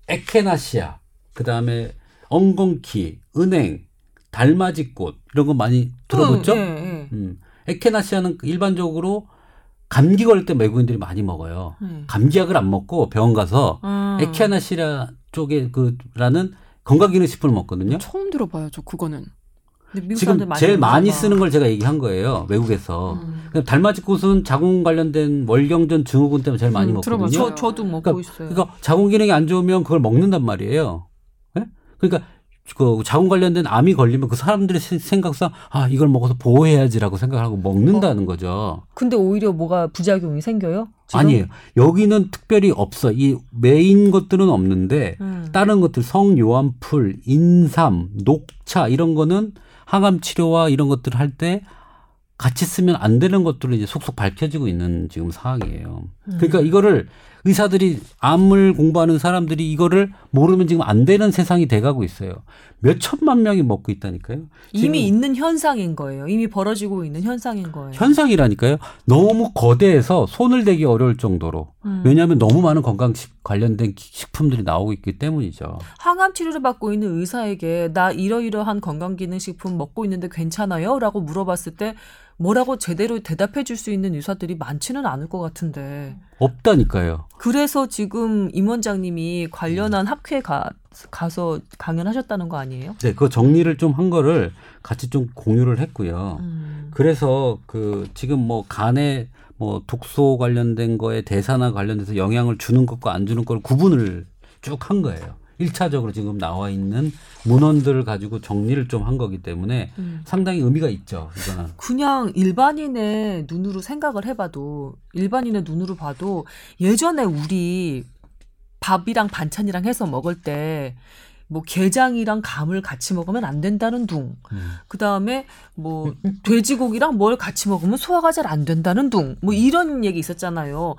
에케나시아 그다음에 엉겅키, 은행, 달맞이꽃 이런 거 많이 들어봤죠? 음, 예, 예. 음. 에케나시아는 일반적으로 감기 걸릴 때 외국인들이 많이 먹어요. 음. 감기약을 안 먹고 병원 가서 음. 에케나시아 쪽에 그라는 건강기능식품을 먹거든요. 처음 들어봐요, 저 그거는. 지금 제일 많이. 쓰는 걸 제가 얘기한 거예요. 외국에서. 음. 달맞이꽃은 자궁 관련된 월경전 증후군 때문에 제일 많이 음, 먹거든요. 저 저도 먹고 그러니까, 있어요. 그러니까 자궁 기능이 안 좋으면 그걸 먹는단 말이에요. 예? 그러니까 그 자궁 관련된 암이 걸리면 그 사람들의 세- 생각상 아 이걸 먹어서 보호해야지라고 생각하고 먹는다는 거죠. 근데 오히려 뭐가 부작용이 생겨요? 지금? 아니에요. 여기는 특별히 없어. 이 메인 것들은 없는데 음. 다른 것들 성요한풀, 인삼, 녹차 이런 거는 항암 치료와 이런 것들 을 할 때 같이 쓰면 안 되는 것들을 이제 속속 밝혀지고 있는 지금 상황이에요. 그러니까 이거를 의사들이 암을 공부하는 사람들이 이거를 모르면 지금 안 되는 세상이 돼가고 있어요. 몇 천만 명이 먹고 있다니까요. 이미 있는 현상인 거예요. 이미 벌어지고 있는 현상인 거예요. 현상이라니까요. 너무 거대해서 손을 대기 어려울 정도로. 음. 왜냐하면 너무 많은 건강 관련된 기- 식품들이 나오고 있기 때문이죠. 항암 치료를 받고 있는 의사에게 나 이러이러한 건강기능식품 먹고 있는데 괜찮아요? 라고 물어봤을 때 뭐라고 제대로 대답해 줄 수 있는 의사들이 많지는 않을 것 같은데. 없다니까요. 그래서 지금 임 원장님이 관련한 음. 학회에 가, 가서 강연하셨다는 거 아니에요? 네, 그 정리를 좀 한 거를 같이 좀 공유를 했고요. 음. 그래서 그 지금 뭐 간에 뭐 독소 관련된 거에 대사나 관련돼서 영향을 주는 것과 안 주는 걸 구분을 쭉 한 거예요. 일차적으로 지금 나와 있는 문헌들을 가지고 정리를 좀 한 거기 때문에 음. 상당히 의미가 있죠. 이거는. 그냥 일반인의 눈으로 생각을 해봐도 일반인의 눈으로 봐도 예전에 우리 밥이랑 반찬이랑 해서 먹을 때 뭐 게장이랑 감을 같이 먹으면 안 된다는 둥. 음. 그 다음에 뭐 돼지고기랑 뭘 같이 먹으면 소화가 잘 안 된다는 둥. 뭐 이런 얘기 있었잖아요.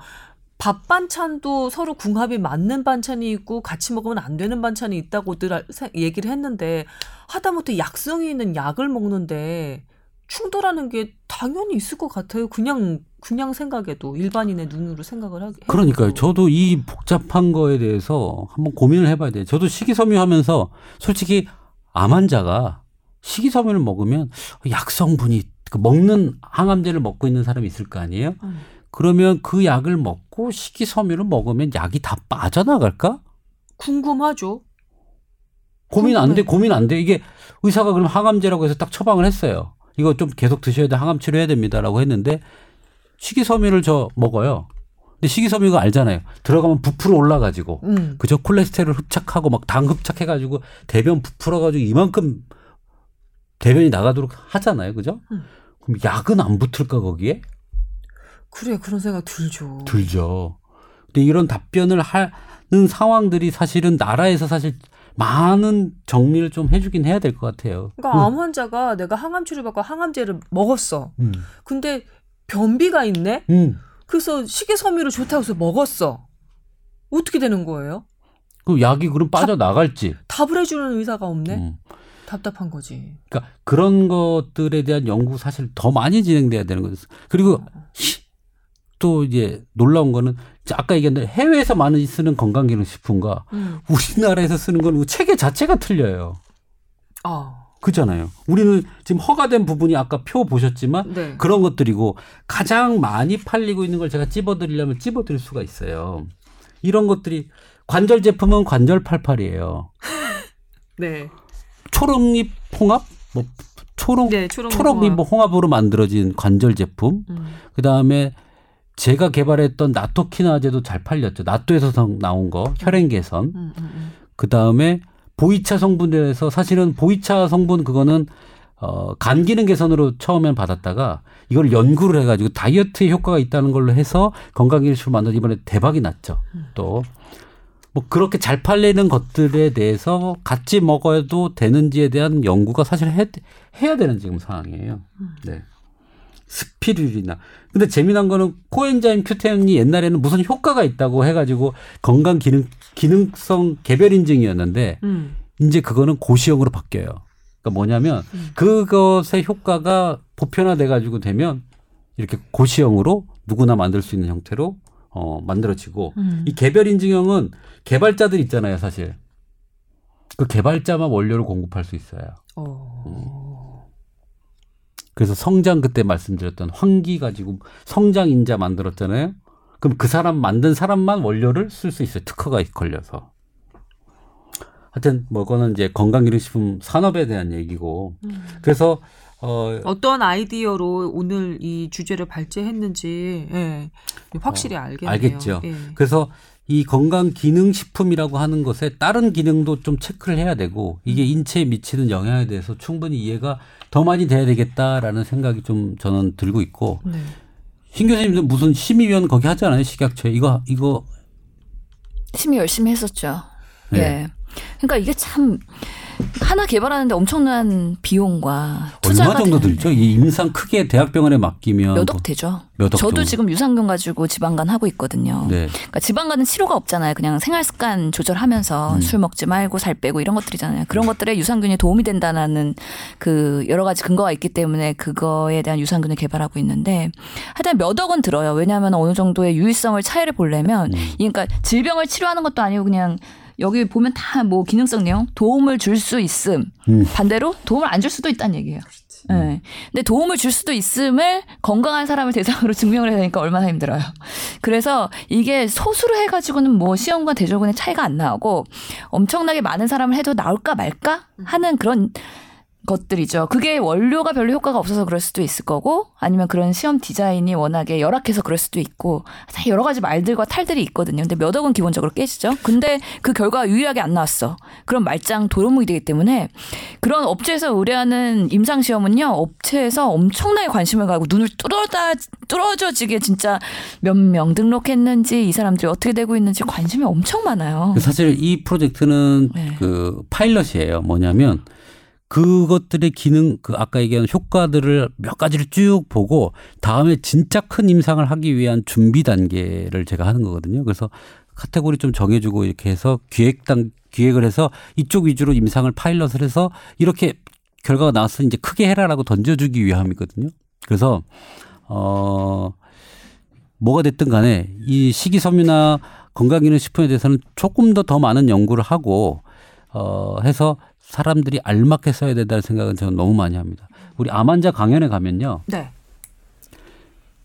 밥 반찬도 서로 궁합이 맞는 반찬이 있고 같이 먹으면 안 되는 반찬이 있다고들 얘기를 했는데 하다못해 약성이 있는 약을 먹는데 충돌하는 게 당연히 있을 것 같아요. 그냥 그냥 생각해도 일반인의 눈으로 생각을 하게. 그러니까요. 저도 이 복잡한 거에 대해서 한번 고민을 해봐야 돼요. 저도 식이섬유하면서 솔직히 암 환자가 식이섬유를 먹으면 약성분이 그 먹는 항암제를 먹고 있는 사람이 있을 거 아니에요? 음. 그러면 그 약을 먹고 식이섬유를 먹으면 약이 다 빠져나갈까? 궁금하죠. 고민 안 돼, 궁금해. 고민 안 돼. 이게 의사가 그럼 항암제라고 해서 딱 처방을 했어요. 이거 좀 계속 드셔야 돼, 항암 치료해야 됩니다라고 했는데 식이섬유를 저 먹어요. 근데 식이섬유가 알잖아요. 들어가면 부풀어 올라가지고 음. 그저 콜레스테롤 흡착하고 막 당 흡착해가지고 대변 부풀어가지고 이만큼 대변이 나가도록 하잖아요, 그죠? 음. 그럼 약은 안 붙을까 거기에? 그래 그런 생각 들죠. 들죠. 근데 이런 답변을 하는 상황들이 사실은 나라에서 사실 많은 정리를 좀 해주긴 해야 될 것 같아요. 그러니까 암 환자가 내가 항암 치료 받고 항암제를 먹었어. 음. 근데 변비가 있네. 음. 그래서 식이섬유를 좋다고 해서 먹었어. 어떻게 되는 거예요? 그 약이 그럼 빠져 나갈지. 답을 해주는 의사가 없네. 음. 답답한 거지. 그러니까 그런 것들에 대한 연구 사실 더 많이 진행돼야 되는 거죠. 그리고 히- 또 이제 놀라운 거는 아까 얘기한 대로 해외에서 많이 쓰는 건강기능식품과 음. 우리나라에서 쓰는 건 체계 자체가 틀려요. 아, 그잖아요. 우리는 지금 허가된 부분이 아까 표 보셨지만 네. 그런 것들이고 가장 많이 팔리고 있는 걸 제가 찝어드리려면 찝어드릴 수가 있어요. 이런 것들이 관절 제품은 관절 팔팔이에요. 네. 초록잎 홍합, 뭐 초록 네, 초록 초록잎 뭐 홍합으로 만들어진 관절 제품. 음. 그 다음에 제가 개발했던 나토키나제도 잘 팔렸죠. 나토에서 성- 나온 거 혈행 개선. 음, 음, 음. 그 다음에 보이차 성분에서 사실은 보이차 성분 그거는 어, 간 기능 개선으로 처음엔 받았다가 이걸 연구를 해가지고 다이어트에 효과가 있다는 걸로 해서 건강기능식품 만든 이번에 대박이 났죠. 또 뭐 그렇게 잘 팔리는 것들에 대해서 같이 먹어도 되는지에 대한 연구가 사실 해, 해야 되는 지금 상황이에요. 네. 스피룰이나. 근데 재미난 거는 코엔자임 큐텐이 옛날에는 무슨 효과가 있다고 해가지고 건강 기능 기능성 개별 인증이었는데 음. 이제 그거는 고시형으로 바뀌어요. 그러니까 뭐냐면 음. 그것의 효과가 보편화돼 가지고 되면 이렇게 고시형으로 누구나 만들 수 있는 형태로 어 만들어지고 음. 이 개별 인증형은 개발자들 있잖아요, 사실. 그 개발자만 원료를 공급할 수 있어요. 어. 그래서 성장 그때 말씀드렸던 환기 가지고 성장 인자 만들었잖아요. 그럼 그 사람 만든 사람만 원료를 쓸 수 있어요. 특허가 걸려서. 하여튼 뭐 그거는 이제 건강기능식품 산업에 대한 얘기고. 음. 그래서 어 어떤 아이디어로 오늘 이 주제를 발제했는지 예, 확실히 알겠네요. 알겠죠. 예. 그래서 이 건강 기능 식품이라고 하는 것에 다른 기능도 좀 체크를 해야 되고 이게 인체에 미치는 영향에 대해서 충분히 이해가 더 많이 돼야 되겠다라는 생각이 좀 저는 들고 있고 네. 신 교수님도 무슨 심의위원 거기 하잖아요 식약처에 이거 이거 심히 열심히 했었죠. 네. 예. 그러니까 이게 참 하나 개발하는데 엄청난 비용과 얼마 정도 들죠? 이 임상 크게 대학병원에 맡기면 몇억 되죠. 몇억 저도 정도. 지금 유산균 가지고 지방간 하고 있거든요. 네. 그러니까 지방간은 치료가 없잖아요. 그냥 생활 습관 조절하면서 음. 술 먹지 말고 살 빼고 이런 것들이잖아요. 그런 것들에 유산균이 도움이 된다는 그 여러 가지 근거가 있기 때문에 그거에 대한 유산균을 개발하고 있는데 하여튼 몇 억은 들어요. 왜냐하면 어느 정도의 유의성을 차이를 보려면 음. 이 그러니까 질병을 치료하는 것도 아니고 그냥 여기 보면 다 뭐 기능성 내용 도움을 줄 수 있음 음. 반대로 도움을 안 줄 수도 있다는 얘기예요. 네. 근데 도움을 줄 수도 있음을 건강한 사람을 대상으로 증명을 해야 되니까 얼마나 힘들어요. 그래서 이게 소수로 해가지고는 뭐 시험과 대조군의 차이가 안 나오고 엄청나게 많은 사람을 해도 나올까 말까 하는 그런 것들이죠. 그게 원료가 별로 효과가 없어서 그럴 수도 있을 거고 아니면 그런 시험 디자인이 워낙에 열악해서 그럴 수도 있고 다 여러 가지 말들과 탈들이 있거든요. 근데 몇 억은 기본적으로 깨지죠. 근데 그 결과가 유일하게 안 나왔어. 그럼 말짱 도루묵이 되기 때문에 그런 업체에서 의뢰하는 임상 시험은요. 업체에서 엄청나게 관심을 가고 눈을 뚫어다 뚫어져지게 진짜 몇 명 등록했는지 이 사람들이 어떻게 되고 있는지 관심이 엄청 많아요. 사실 이 프로젝트는 네. 그 파일럿이에요. 뭐냐면 그것들의 기능, 그 아까 얘기한 효과들을 몇 가지를 쭉 보고 다음에 진짜 큰 임상을 하기 위한 준비 단계를 제가 하는 거거든요. 그래서 카테고리 좀 정해주고 이렇게 해서 기획당 기획을 해서 이쪽 위주로 임상을 파일럿을 해서 이렇게 결과가 나왔으니 이제 크게 해라라고 던져주기 위함이거든요. 그래서 어 뭐가 됐든 간에 이 식이섬유나 건강기능식품에 대해서는 조금 더더 많은 연구를 하고 어 해서 사람들이 알맞게 써야 된다는 생각은 저는 너무 많이 합니다. 우리 암 환자 강연에 가면요. 네.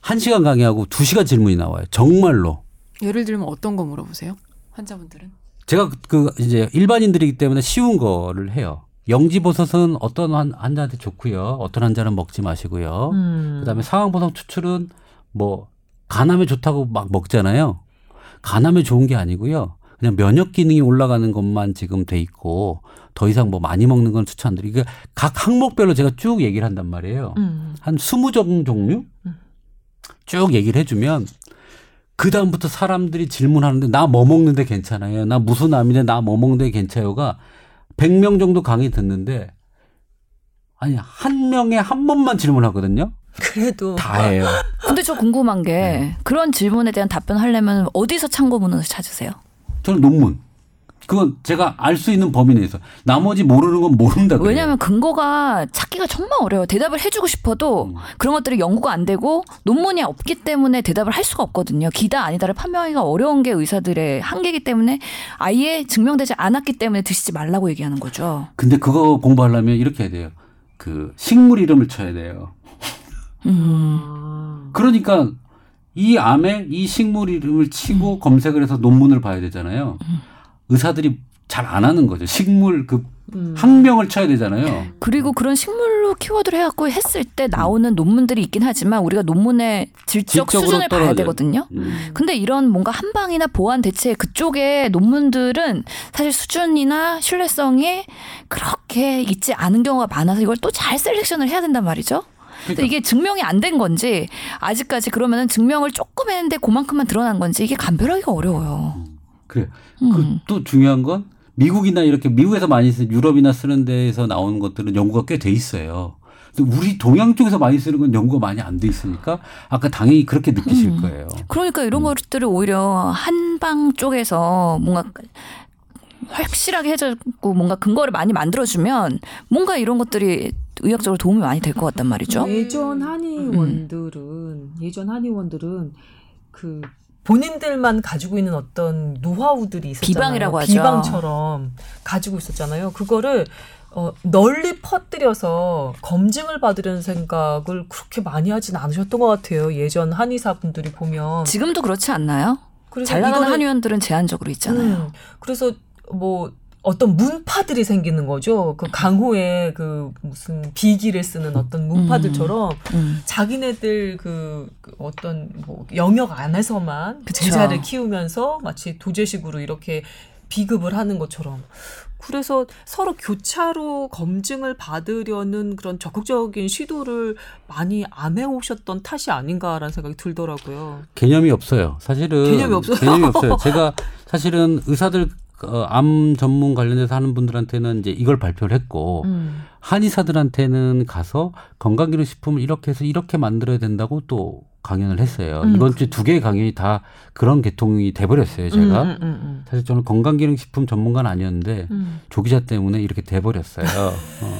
한 시간 강의하고 두 시간 질문이 나와요. 정말로. 예를 들면 어떤 거 물어보세요? 환자분들은? 제가 그- 그 이제 일반인들이기 때문에 쉬운 거를 해요. 영지버섯은 어떤 환- 환자한테 좋고요. 어떤 환자는 먹지 마시고요. 음. 그다음에 상황버섯 추출은 뭐 간암에 좋다고 막 먹잖아요. 간암에 좋은 게 아니고요. 그냥 면역 기능이 올라가는 것만 지금 돼 있고 더 이상 뭐 많이 먹는 건 추천 안 드리고 각 항목별로 제가 쭉 얘기를 한단 말이에요. 음. 한 20종 종류 쭉 얘기를 해주면 그 다음부터 사람들이 질문하는데 나 뭐 먹는데 괜찮아요. 나 무슨 암인데 나 뭐 먹는데 괜찮아요가 100명 정도 강의 듣는데 아니 한 명에 한 번만 질문하거든요. 그래도 다 해요. 근데 저 궁금한 게 네. 그런 질문에 대한 답변하려면 어디서 참고문을 찾으세요? 저는 논문. 그건 제가 알 수 있는 범위 내에서 나머지 모르는 건 모른다 그래요. 왜냐하면 근거가 찾기가 정말 어려워요. 대답을 해주고 싶어도 음. 그런 것들이 연구가 안 되고 논문이 없기 때문에 대답을 할 수가 없거든요. 기다 아니다를 판명하기가 어려운 게 의사들의 한계이기 때문에 아예 증명되지 않았기 때문에 드시지 말라고 얘기하는 거죠. 근데 그거 공부하려면 이렇게 해야 돼요. 그 식물 이름을 쳐야 돼요. 음. 아. 그러니까 이 암에 이 식물 이름을 치고 검색을 해서 논문을 봐야 되잖아요. 의사들이 잘 안 하는 거죠. 식물 그 음. 학명을 쳐야 되잖아요. 그리고 그런 식물로 키워드를 해갖고 했을 때 나오는 논문들이 있긴 하지만 우리가 논문의 질적 수준을 봐야 떨어져요. 되거든요. 음. 근데 이런 뭔가 한방이나 보안 대체 그쪽의 논문들은 사실 수준이나 신뢰성이 그렇게 있지 않은 경우가 많아서 이걸 또 잘 셀렉션을 해야 된단 말이죠. 그러니까 이게 증명이 안 된 건지 아직까지 그러면은 증명을 조금 했는데 그만큼만 드러난 건지 이게 감별하기가 어려워요. 그래. 음. 그또 중요한 건 미국이나 이렇게 미국에서 많이 쓰는 유럽이나 쓰는 데에서 나오는 것들은 연구가 꽤 돼 있어요. 우리 동양 쪽에서 많이 쓰는 건 연구가 많이 안 돼 있으니까 아까 당연히 그렇게 느끼실 음. 거예요. 그러니까 이런 음. 것들을 오히려 한방 쪽에서 뭔가 확실하게 해줬고 뭔가 근거를 많이 만들어주면 뭔가 이런 것들이 의학적으로 도움이 많이 될 것 같단 말이죠. 예전 한의원들은 예전 한의원들은 그 본인들만 가지고 있는 어떤 노하우들이 있었잖아요. 비방이라고 하죠. 비방처럼 가지고 있었잖아요. 그거를 어, 널리 퍼뜨려서 검증을 받으려는 생각을 그렇게 많이 하진 않으셨던 것 같아요. 예전 한의사 분들이 보면. 지금도 그렇지 않나요? 잘 나가는 한의원들은 제한적으로 있잖아요. 음, 그래서 뭐 어떤 문파들이 생기는 거죠. 그 강호의 그 무슨 비기를 쓰는 어떤 문파들처럼 음. 자기네들 그, 그 어떤 뭐 영역 안에서만 그 그쵸. 제자를 키우면서 마치 도제식으로 이렇게 비급을 하는 것처럼 그래서 서로 교차로 검증을 받으려는 그런 적극적인 시도를 많이 안 해오셨던 탓이 아닌가라는 생각이 들더라고요. 개념이 없어요. 사실은 개념이 없어요? 개념이 없어요. 제가 사실은 의사들 어, 암 전문 관련해서 하는 분들한테는 이제 이걸 발표를 했고 음. 한의사들한테는 가서 건강기능식품을 이렇게 해서 이렇게 만들어야 된다고 또 강연을 했어요. 음. 이번 주에 두 개의 강연이 다 그런 계통이 돼버렸어요. 제가 음, 음, 음, 사실 저는 건강기능식품 전문가는 아니었는데 음. 조 기자 때문에 이렇게 돼버렸어요. 어.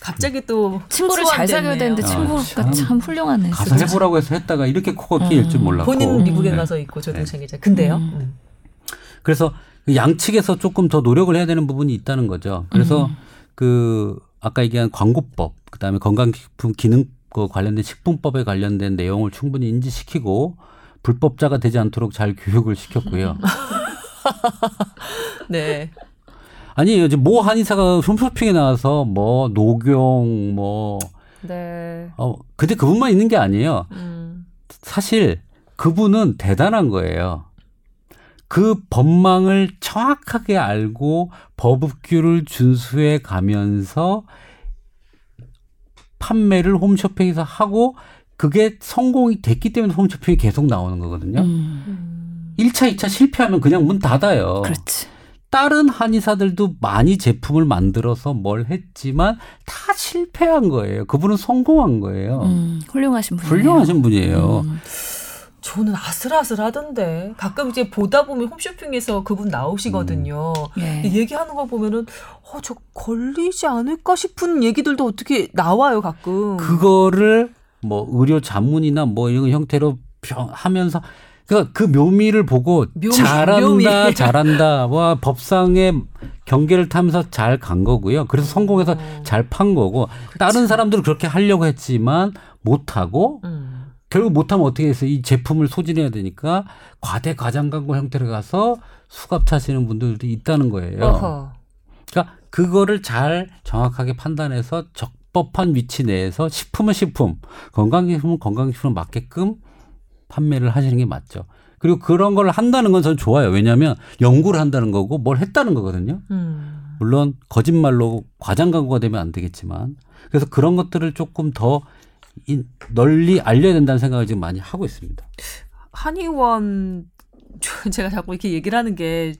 갑자기 또 친구를 잘. 사귀어야 되는데 아, 친구가 참. 참, 훌륭하네. 가서 진짜. 해보라고 해서 했다가 이렇게 코가 끼일 줄 음. 몰랐고. 본인 미국에 네. 가서 있고 저 동생이 자 근데요. 그래서 그 양측에서 조금 더 노력을 해야 되는 부분이 있다는 거죠. 그래서 음. 그 아까 얘기한 광고법, 그다음에 건강식품 기능 그 관련된 식품법에 관련된 내용을 충분히 인지시키고 불법자가 되지 않도록 잘 교육을 시켰고요. 네. 아니 이제 모 한의사가 홈쇼핑에 나와서 뭐 녹용 뭐 네. 어, 근데 그분만 있는 게 아니에요. 음. 사실 그분은 대단한 거예요. 그 법망을 정확하게 알고 법규를 준수해 가면서 판매를 홈쇼핑에서 하고 그게 성공이 됐기 때문에 홈쇼핑이 계속 나오는 거거든요. 음. 음. 1차, 2차 실패하면 그냥 문 닫아요. 그렇지. 다른 한의사들도 많이 제품을 만들어서 뭘 했지만 다 실패한 거예요. 그분은 성공한 거예요. 음, 훌륭하신 분이에요. 훌륭하신 분이에요. 음. 저는 아슬아슬하던데 가끔 이제 보다 보면 홈쇼핑에서 그분 나오시거든요. 예. 근데 얘기하는 거 보면은 어 저 걸리지 않을까 싶은 얘기들도 어떻게 나와요 가끔. 그거를 뭐 의료 자문이나 뭐 이런 형태로 병- 하면서 그러니까 그 묘미를 보고 묘미, 잘한다 묘미. 잘한다 와 법상의 경계를 타면서 잘 간 거고요. 그래서 성공해서 어. 잘판 거고 다른 사람들은 그렇게 하려고 했지만 못 하고 음. 결국 못하면 어떻게 했어요? 이 제품을 소진해야 되니까 과대 과장 광고 형태로 가서 수갑 차시는 분들이 있다는 거예요. 어허. 그러니까 그거를 잘 정확하게 판단해서 적법한 위치 내에서 식품은 식품, 건강식품은 건강식품을 맞게끔 판매를 하시는 게 맞죠. 그리고 그런 걸 한다는 건 저는 좋아요. 왜냐하면 연구를 한다는 거고 뭘 했다는 거거든요. 음. 물론 거짓말로 과장 광고가 되면 안 되겠지만 그래서 그런 것들을 조금 더 이- 널리 알려야 된다는 생각을 지금 많이 하고 있습니다. 한의원 저- 제가 자꾸 이렇게 얘기를 하는 게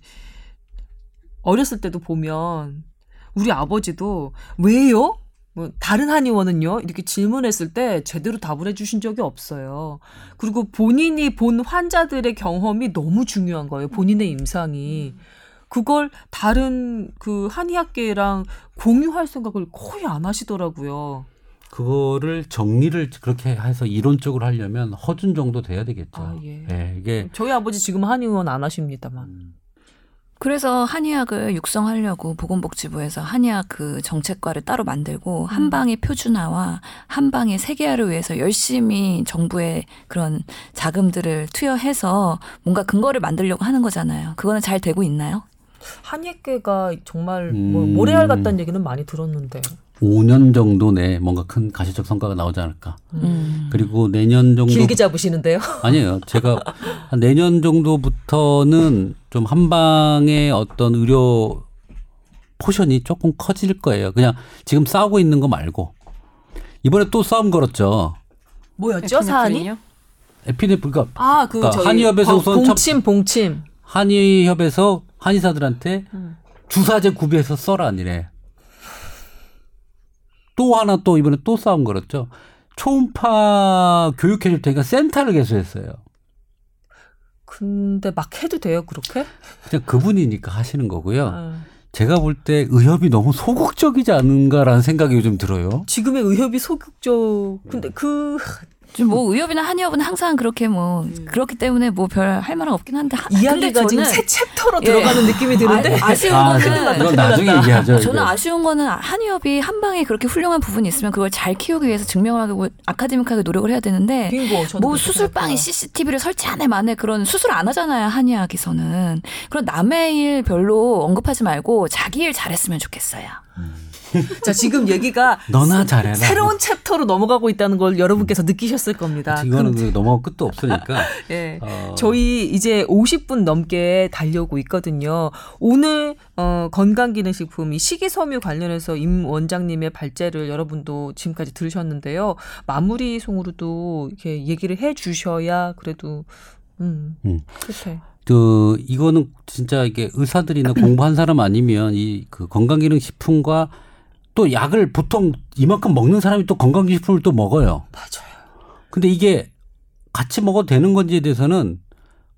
어렸을 때도 보면 우리 아버지도 왜요? 뭐 다른 한의원은요? 이렇게 질문했을 때 제대로 답을 해주신 적이 없어요. 그리고 본인이 본 환자들의 경험이 너무 중요한 거예요. 본인의 임상이. 그걸 다른 그 한의학계랑 공유할 생각을 거의 안 하시더라고요. 그거를 정리를 그렇게 해서 이론적으로 하려면 허준 정도 돼야 되겠죠. 아, 예. 네, 이게 저희 아버지 지금 한의원 안 하십니다만. 음, 그래서 한의학을 육성하려고 보건복지부에서 한의학 그 정책과를 따로 만들고 음. 한방의 표준화와 한 방의 세계화를 위해서 열심히 정부의 그런 자금들을 투여해서 뭔가 근거를 만들려고 하는 거잖아요. 그거는 잘 되고 있나요? 한의계가 정말 뭐 음. 모래알 같다는 얘기는 많이 들었는데. 5년 정도 내에 뭔가 큰 가시적 성과가 나오지 않을까. 음. 그리고 내년 정도 길게 잡으시는데요. 아니에요. 제가 한 내년 정도부터는 좀 한방의 어떤 의료 포션이 조금 커질 거예요. 그냥 지금 싸우고 있는 거 말고 이번에 또 싸움 걸었죠. 뭐였죠 사안이? 에피네프린이요? 에피네 그러니까 아, 그 그러니까 한의협에서 어, 우선 첫- 봉침 봉침. 한의협에서 한의사들한테 음. 주사제 구비해서 써라 아니래. 또 하나 또 이번에 또 싸움 걸었죠. 초음파 교육해 줄 테니까 센터를 개소했어요. 근데 막 해도 돼요 그렇게? 그냥 그분이니까 하시는 거고요. 아. 제가 볼 때 의협이 너무 소극적이지 않은가라는 생각이 요즘 들어요. 지금의 의협이 소극적. 근데 그좀 뭐 의협이나 한의협은 항상 그렇게 뭐 그렇기 때문에 뭐 별 할 말은 없긴 한데 하, 이야기가 지금 저는 새 챕터로 예. 들어가는 느낌이 드는데. 아, 아쉬운 아, 거는 이건 나중에 얘기하죠. 저는 이거. 아쉬운 거는 한의협이 한 방에 그렇게 훌륭한 부분이 있으면 그걸 잘 키우기 위해서 증명하고 아카데믹하게 노력을 해야 되는데 빙고. 뭐 수술방에. CCTV를 설치하네 만에 그런 수술 안 하잖아요 한의학에서는 그런 남의 일 별로 언급하지 말고 자기 일 잘했으면 좋겠어요. 자 지금 얘기가 너나 잘해라. 새로운 챕터로 넘어가고 있다는 걸 여러분께서 느끼셨을 겁니다. 이거는 그- 넘어갈 끝도 없으니까. 예. 어, 저희 이제 50분 넘게 달려오고 있거든요. 오늘 어, 건강기능식품 이 식이섬유 관련해서 임 원장님의 발제를 여러분도 지금까지 들으셨는데요. 마무리 송으로도 이렇게 얘기를 해 주셔야 그래도 음, 음. 그렇게. 그 이거는 진짜 이게 의사들이나 공부한 사람 아니면 이 그 건강기능식품과 또 약을 보통 이만큼 먹는 사람이 또 건강기능식품을 또 먹어요. 맞아요. 근데 이게 같이 먹어도 되는 건지에 대해서는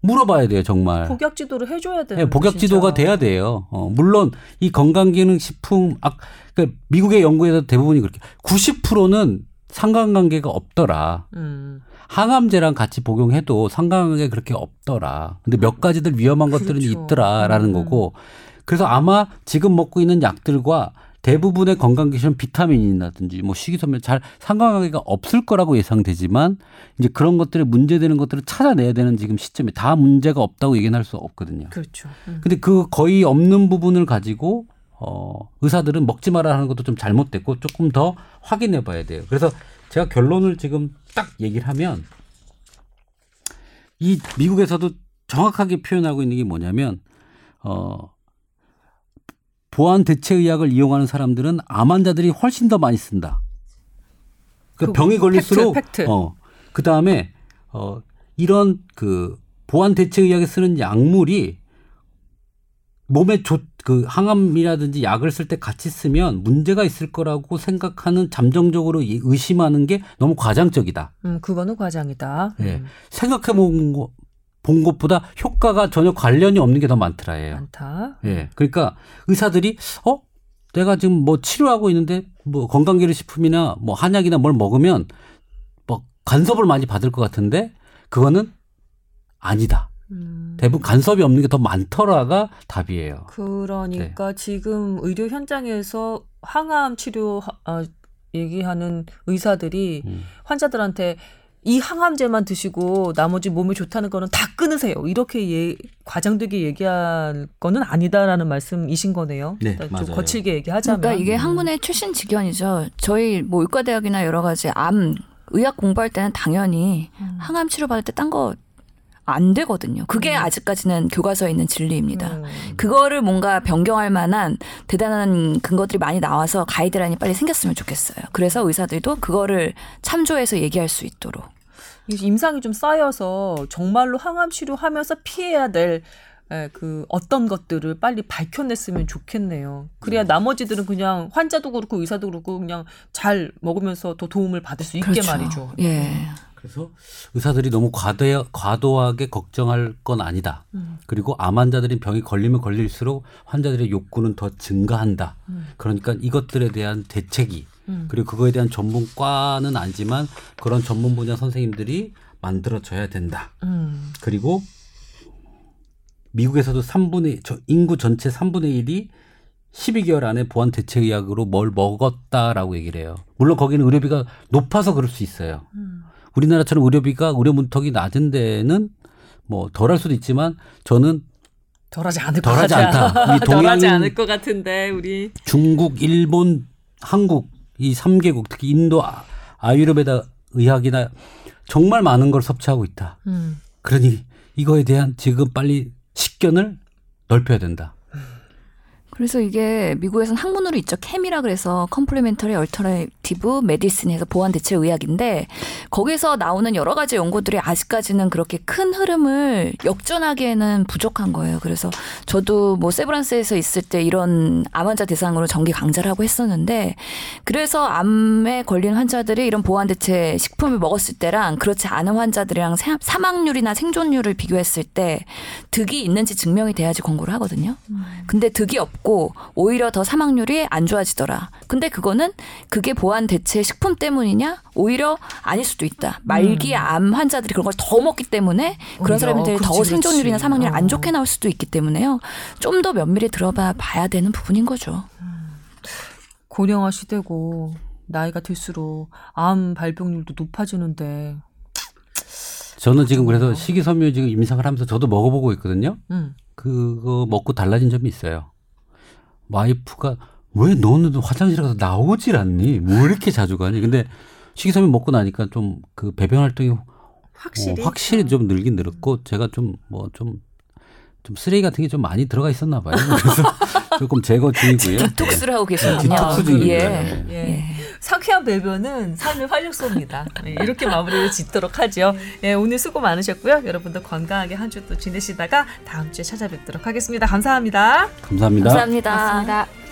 물어봐야 돼요, 정말. 복약 지도를 해줘야 되는. 네, 복약 지도가 돼야 돼요. 어, 물론 이 건강기능식품, 아, 그 미국의 연구에서 대부분이 그렇게 90%는 상관관계가 없더라. 음. 항암제랑 같이 복용해도 상관관계 그렇게 없더라. 근데 몇 가지들 위험한 것들은 그렇죠. 있더라라는 음. 거고. 그래서 아마 지금 먹고 있는 약들과 대부분의 건강기능 비타민이라든지 뭐 식이섬유 잘 상관관계가 없을 거라고 예상되지만 이제 그런 것들이 문제되는 것들을 찾아내야 되는 지금 시점에 다 문제가 없다고 얘기는 할 수 없거든요. 그렇죠. 음. 근데 그 거의 없는 부분을 가지고 어 의사들은 먹지 마라 하는 것도 좀 잘못됐고 조금 더 확인해 봐야 돼요. 그래서 제가 결론을 지금 딱 얘기를 하면 이 미국에서도 정확하게 표현하고 있는 게 뭐냐면 어 보안 대체 의학을 이용하는 사람들은 암 환자들이 훨씬 더 많이 쓴다. 그 그거 병이 걸릴수록 팩트, 팩트. 어 그다음에 어 이런 그 보안 대체 의학에 쓰는 약물이 몸에 좋, 그 항암이라든지 약을 쓸 때 같이 쓰면 문제가 있을 거라고 생각하는 잠정적으로 이- 의심하는 게 너무 과장적이다. 음, 그거는 과장이다. 예. 음, 생각해 본, 거, 본 것보다 효과가 전혀 관련이 없는 게 더 많더라예요. 많다. 예. 그러니까 의사들이 어 내가 지금 뭐 치료하고 있는데 뭐 건강기능식품이나 뭐 한약이나 뭘 먹으면 뭐 간섭을 많이 받을 것 같은데 그거는 아니다. 음. 대부분 간섭이 없는 게 더 많더라가 답이에요. 그러니까 네. 지금 의료 현장에서 항암 치료 하- 아, 얘기하는 의사들이 음. 환자들한테 이 항암제만 드시고 나머지 몸에 좋다는 거는 다 끊으세요. 이렇게 예, 과장되게 얘기할 거는 아니다라는 말씀이신 거네요. 네, 좀 맞아요. 거칠게 얘기하자면. 그러니까 이게 음. 학문의 출신 직연이죠. 저희 뭐 의과대학이나 여러 가지 암 의학 공부할 때는 당연히 음. 항암 치료 받을 때 딴 거 안 되거든요. 그게 아직까지는 교과서에 있는 진리입니다. 음. 그거를 뭔가 변경할 만한 대단한 근거들이 많이 나와서 가이드라인이 빨리 생겼으면 좋겠어요. 그래서 의사들도 그거를 참조해서 얘기할 수 있도록. 이 임상이 좀 쌓여서 정말로 항암 치료하면서 피해야 될 에, 그 어떤 것들을 빨리 밝혀냈으면 좋겠네요. 그래야 나머지들은 그냥 환자도 그렇고 의사도 그렇고 그냥 잘 먹으면서 더 도움을 받을 수 있게 그렇죠. 말이죠. 예. 그래서 의사들이 너무 과도, 과도하게 걱정할 건 아니다. 음. 그리고 암 환자들이 병이 걸리면 걸릴수록 환자들의 욕구는 더 증가한다. 음. 그러니까 이것들에 대한 대책이 음. 그리고 그거에 대한 전문과는 아니지만 그런 전문 분야 선생님들이 만들어져야 된다. 음. 그리고 미국에서도 3분의 저 인구 전체 3분의 1이 12개월 안에 보안 대체 의학으로 뭘 먹었다라고 얘기를 해요. 물론 거기는 의료비가 높아서 그럴 수 있어요. 음. 우리나라처럼 의료비가 의료 문턱이 낮은 데는 뭐 덜할 수도 있지만 저는 덜하지 않을 것 덜하지 같아. 않다. 이 덜하지 않을 것 같은데 우리 중국, 일본, 한국 이 3개국 특히 인도 아- 아유르베다 의학이나 정말 많은 걸 섭취하고 있다. 음. 그러니 이거에 대한 지금 빨리 식견을 넓혀야 된다. 그래서 이게 미국에서는 학문으로 있죠. CAM이라 그래서 complementary alternative medicine에서 보완 대체 의학인데 거기서 나오는 여러 가지 연구들이 아직까지는 그렇게 큰 흐름을 역전하기에는 부족한 거예요. 그래서 저도 뭐 세브란스에서 있을 때 이런 암 환자 대상으로 정기 강좌를 하고 했었는데 그래서 암에 걸린 환자들이 이런 보완 대체 식품을 먹었을 때랑 그렇지 않은 환자들이랑 사- 사망률이나 생존율을 비교했을 때 득이 있는지 증명이 돼야지 권고를 하거든요. 근데 득이 없고 오히려 더 사망률이 안 좋아지더라. 근데 그거는 그게 보완 대체 식품 때문이냐? 오히려 아닐 수도 있다. 말기 암 환자들이 그런 걸 더 먹기 때문에 그런 사람들이 더 생존율이나. 사망률이 안 어. 좋게 나올 수도 있기 때문에요. 좀 더 면밀히 들어봐 봐야 되는 부분인 거죠. 고령화 시대고 나이가 들수록 암 발병률도 높아지는데. 저는 지금 그래서 식이섬유 지금 임상을 하면서 저도 먹어보고 있거든요. 음. 그거 먹고 달라진 점이 있어요. 와이프가 왜 너는 화장실 가서 나오질 않니? 뭐 이렇게 자주 가니? 근데 식이섬유 먹고 나니까 좀 그 배변 활동이 확실히 어, 확실히 좀 늘긴 늘었고 제가 좀 뭐 좀좀 쓰레기 같은 게 좀 많이 들어가 있었나 봐요. 그래서 조금 제거 중이고요. 디톡스를 하고 계시군요. 디톡스 중이고요. 예. 네. 예. 예. 상쾌한 배변은 삶의 활력소입니다. 네, 이렇게 마무리를 짓도록 하죠. 예, 오늘 수고 많으셨고요. 여러분도 건강하게 한 주 또 지내시다가 다음 주에 찾아뵙도록 하겠습니다. 감사합니다. 감사합니다. 감사합니다. 맞습니다.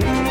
Bye.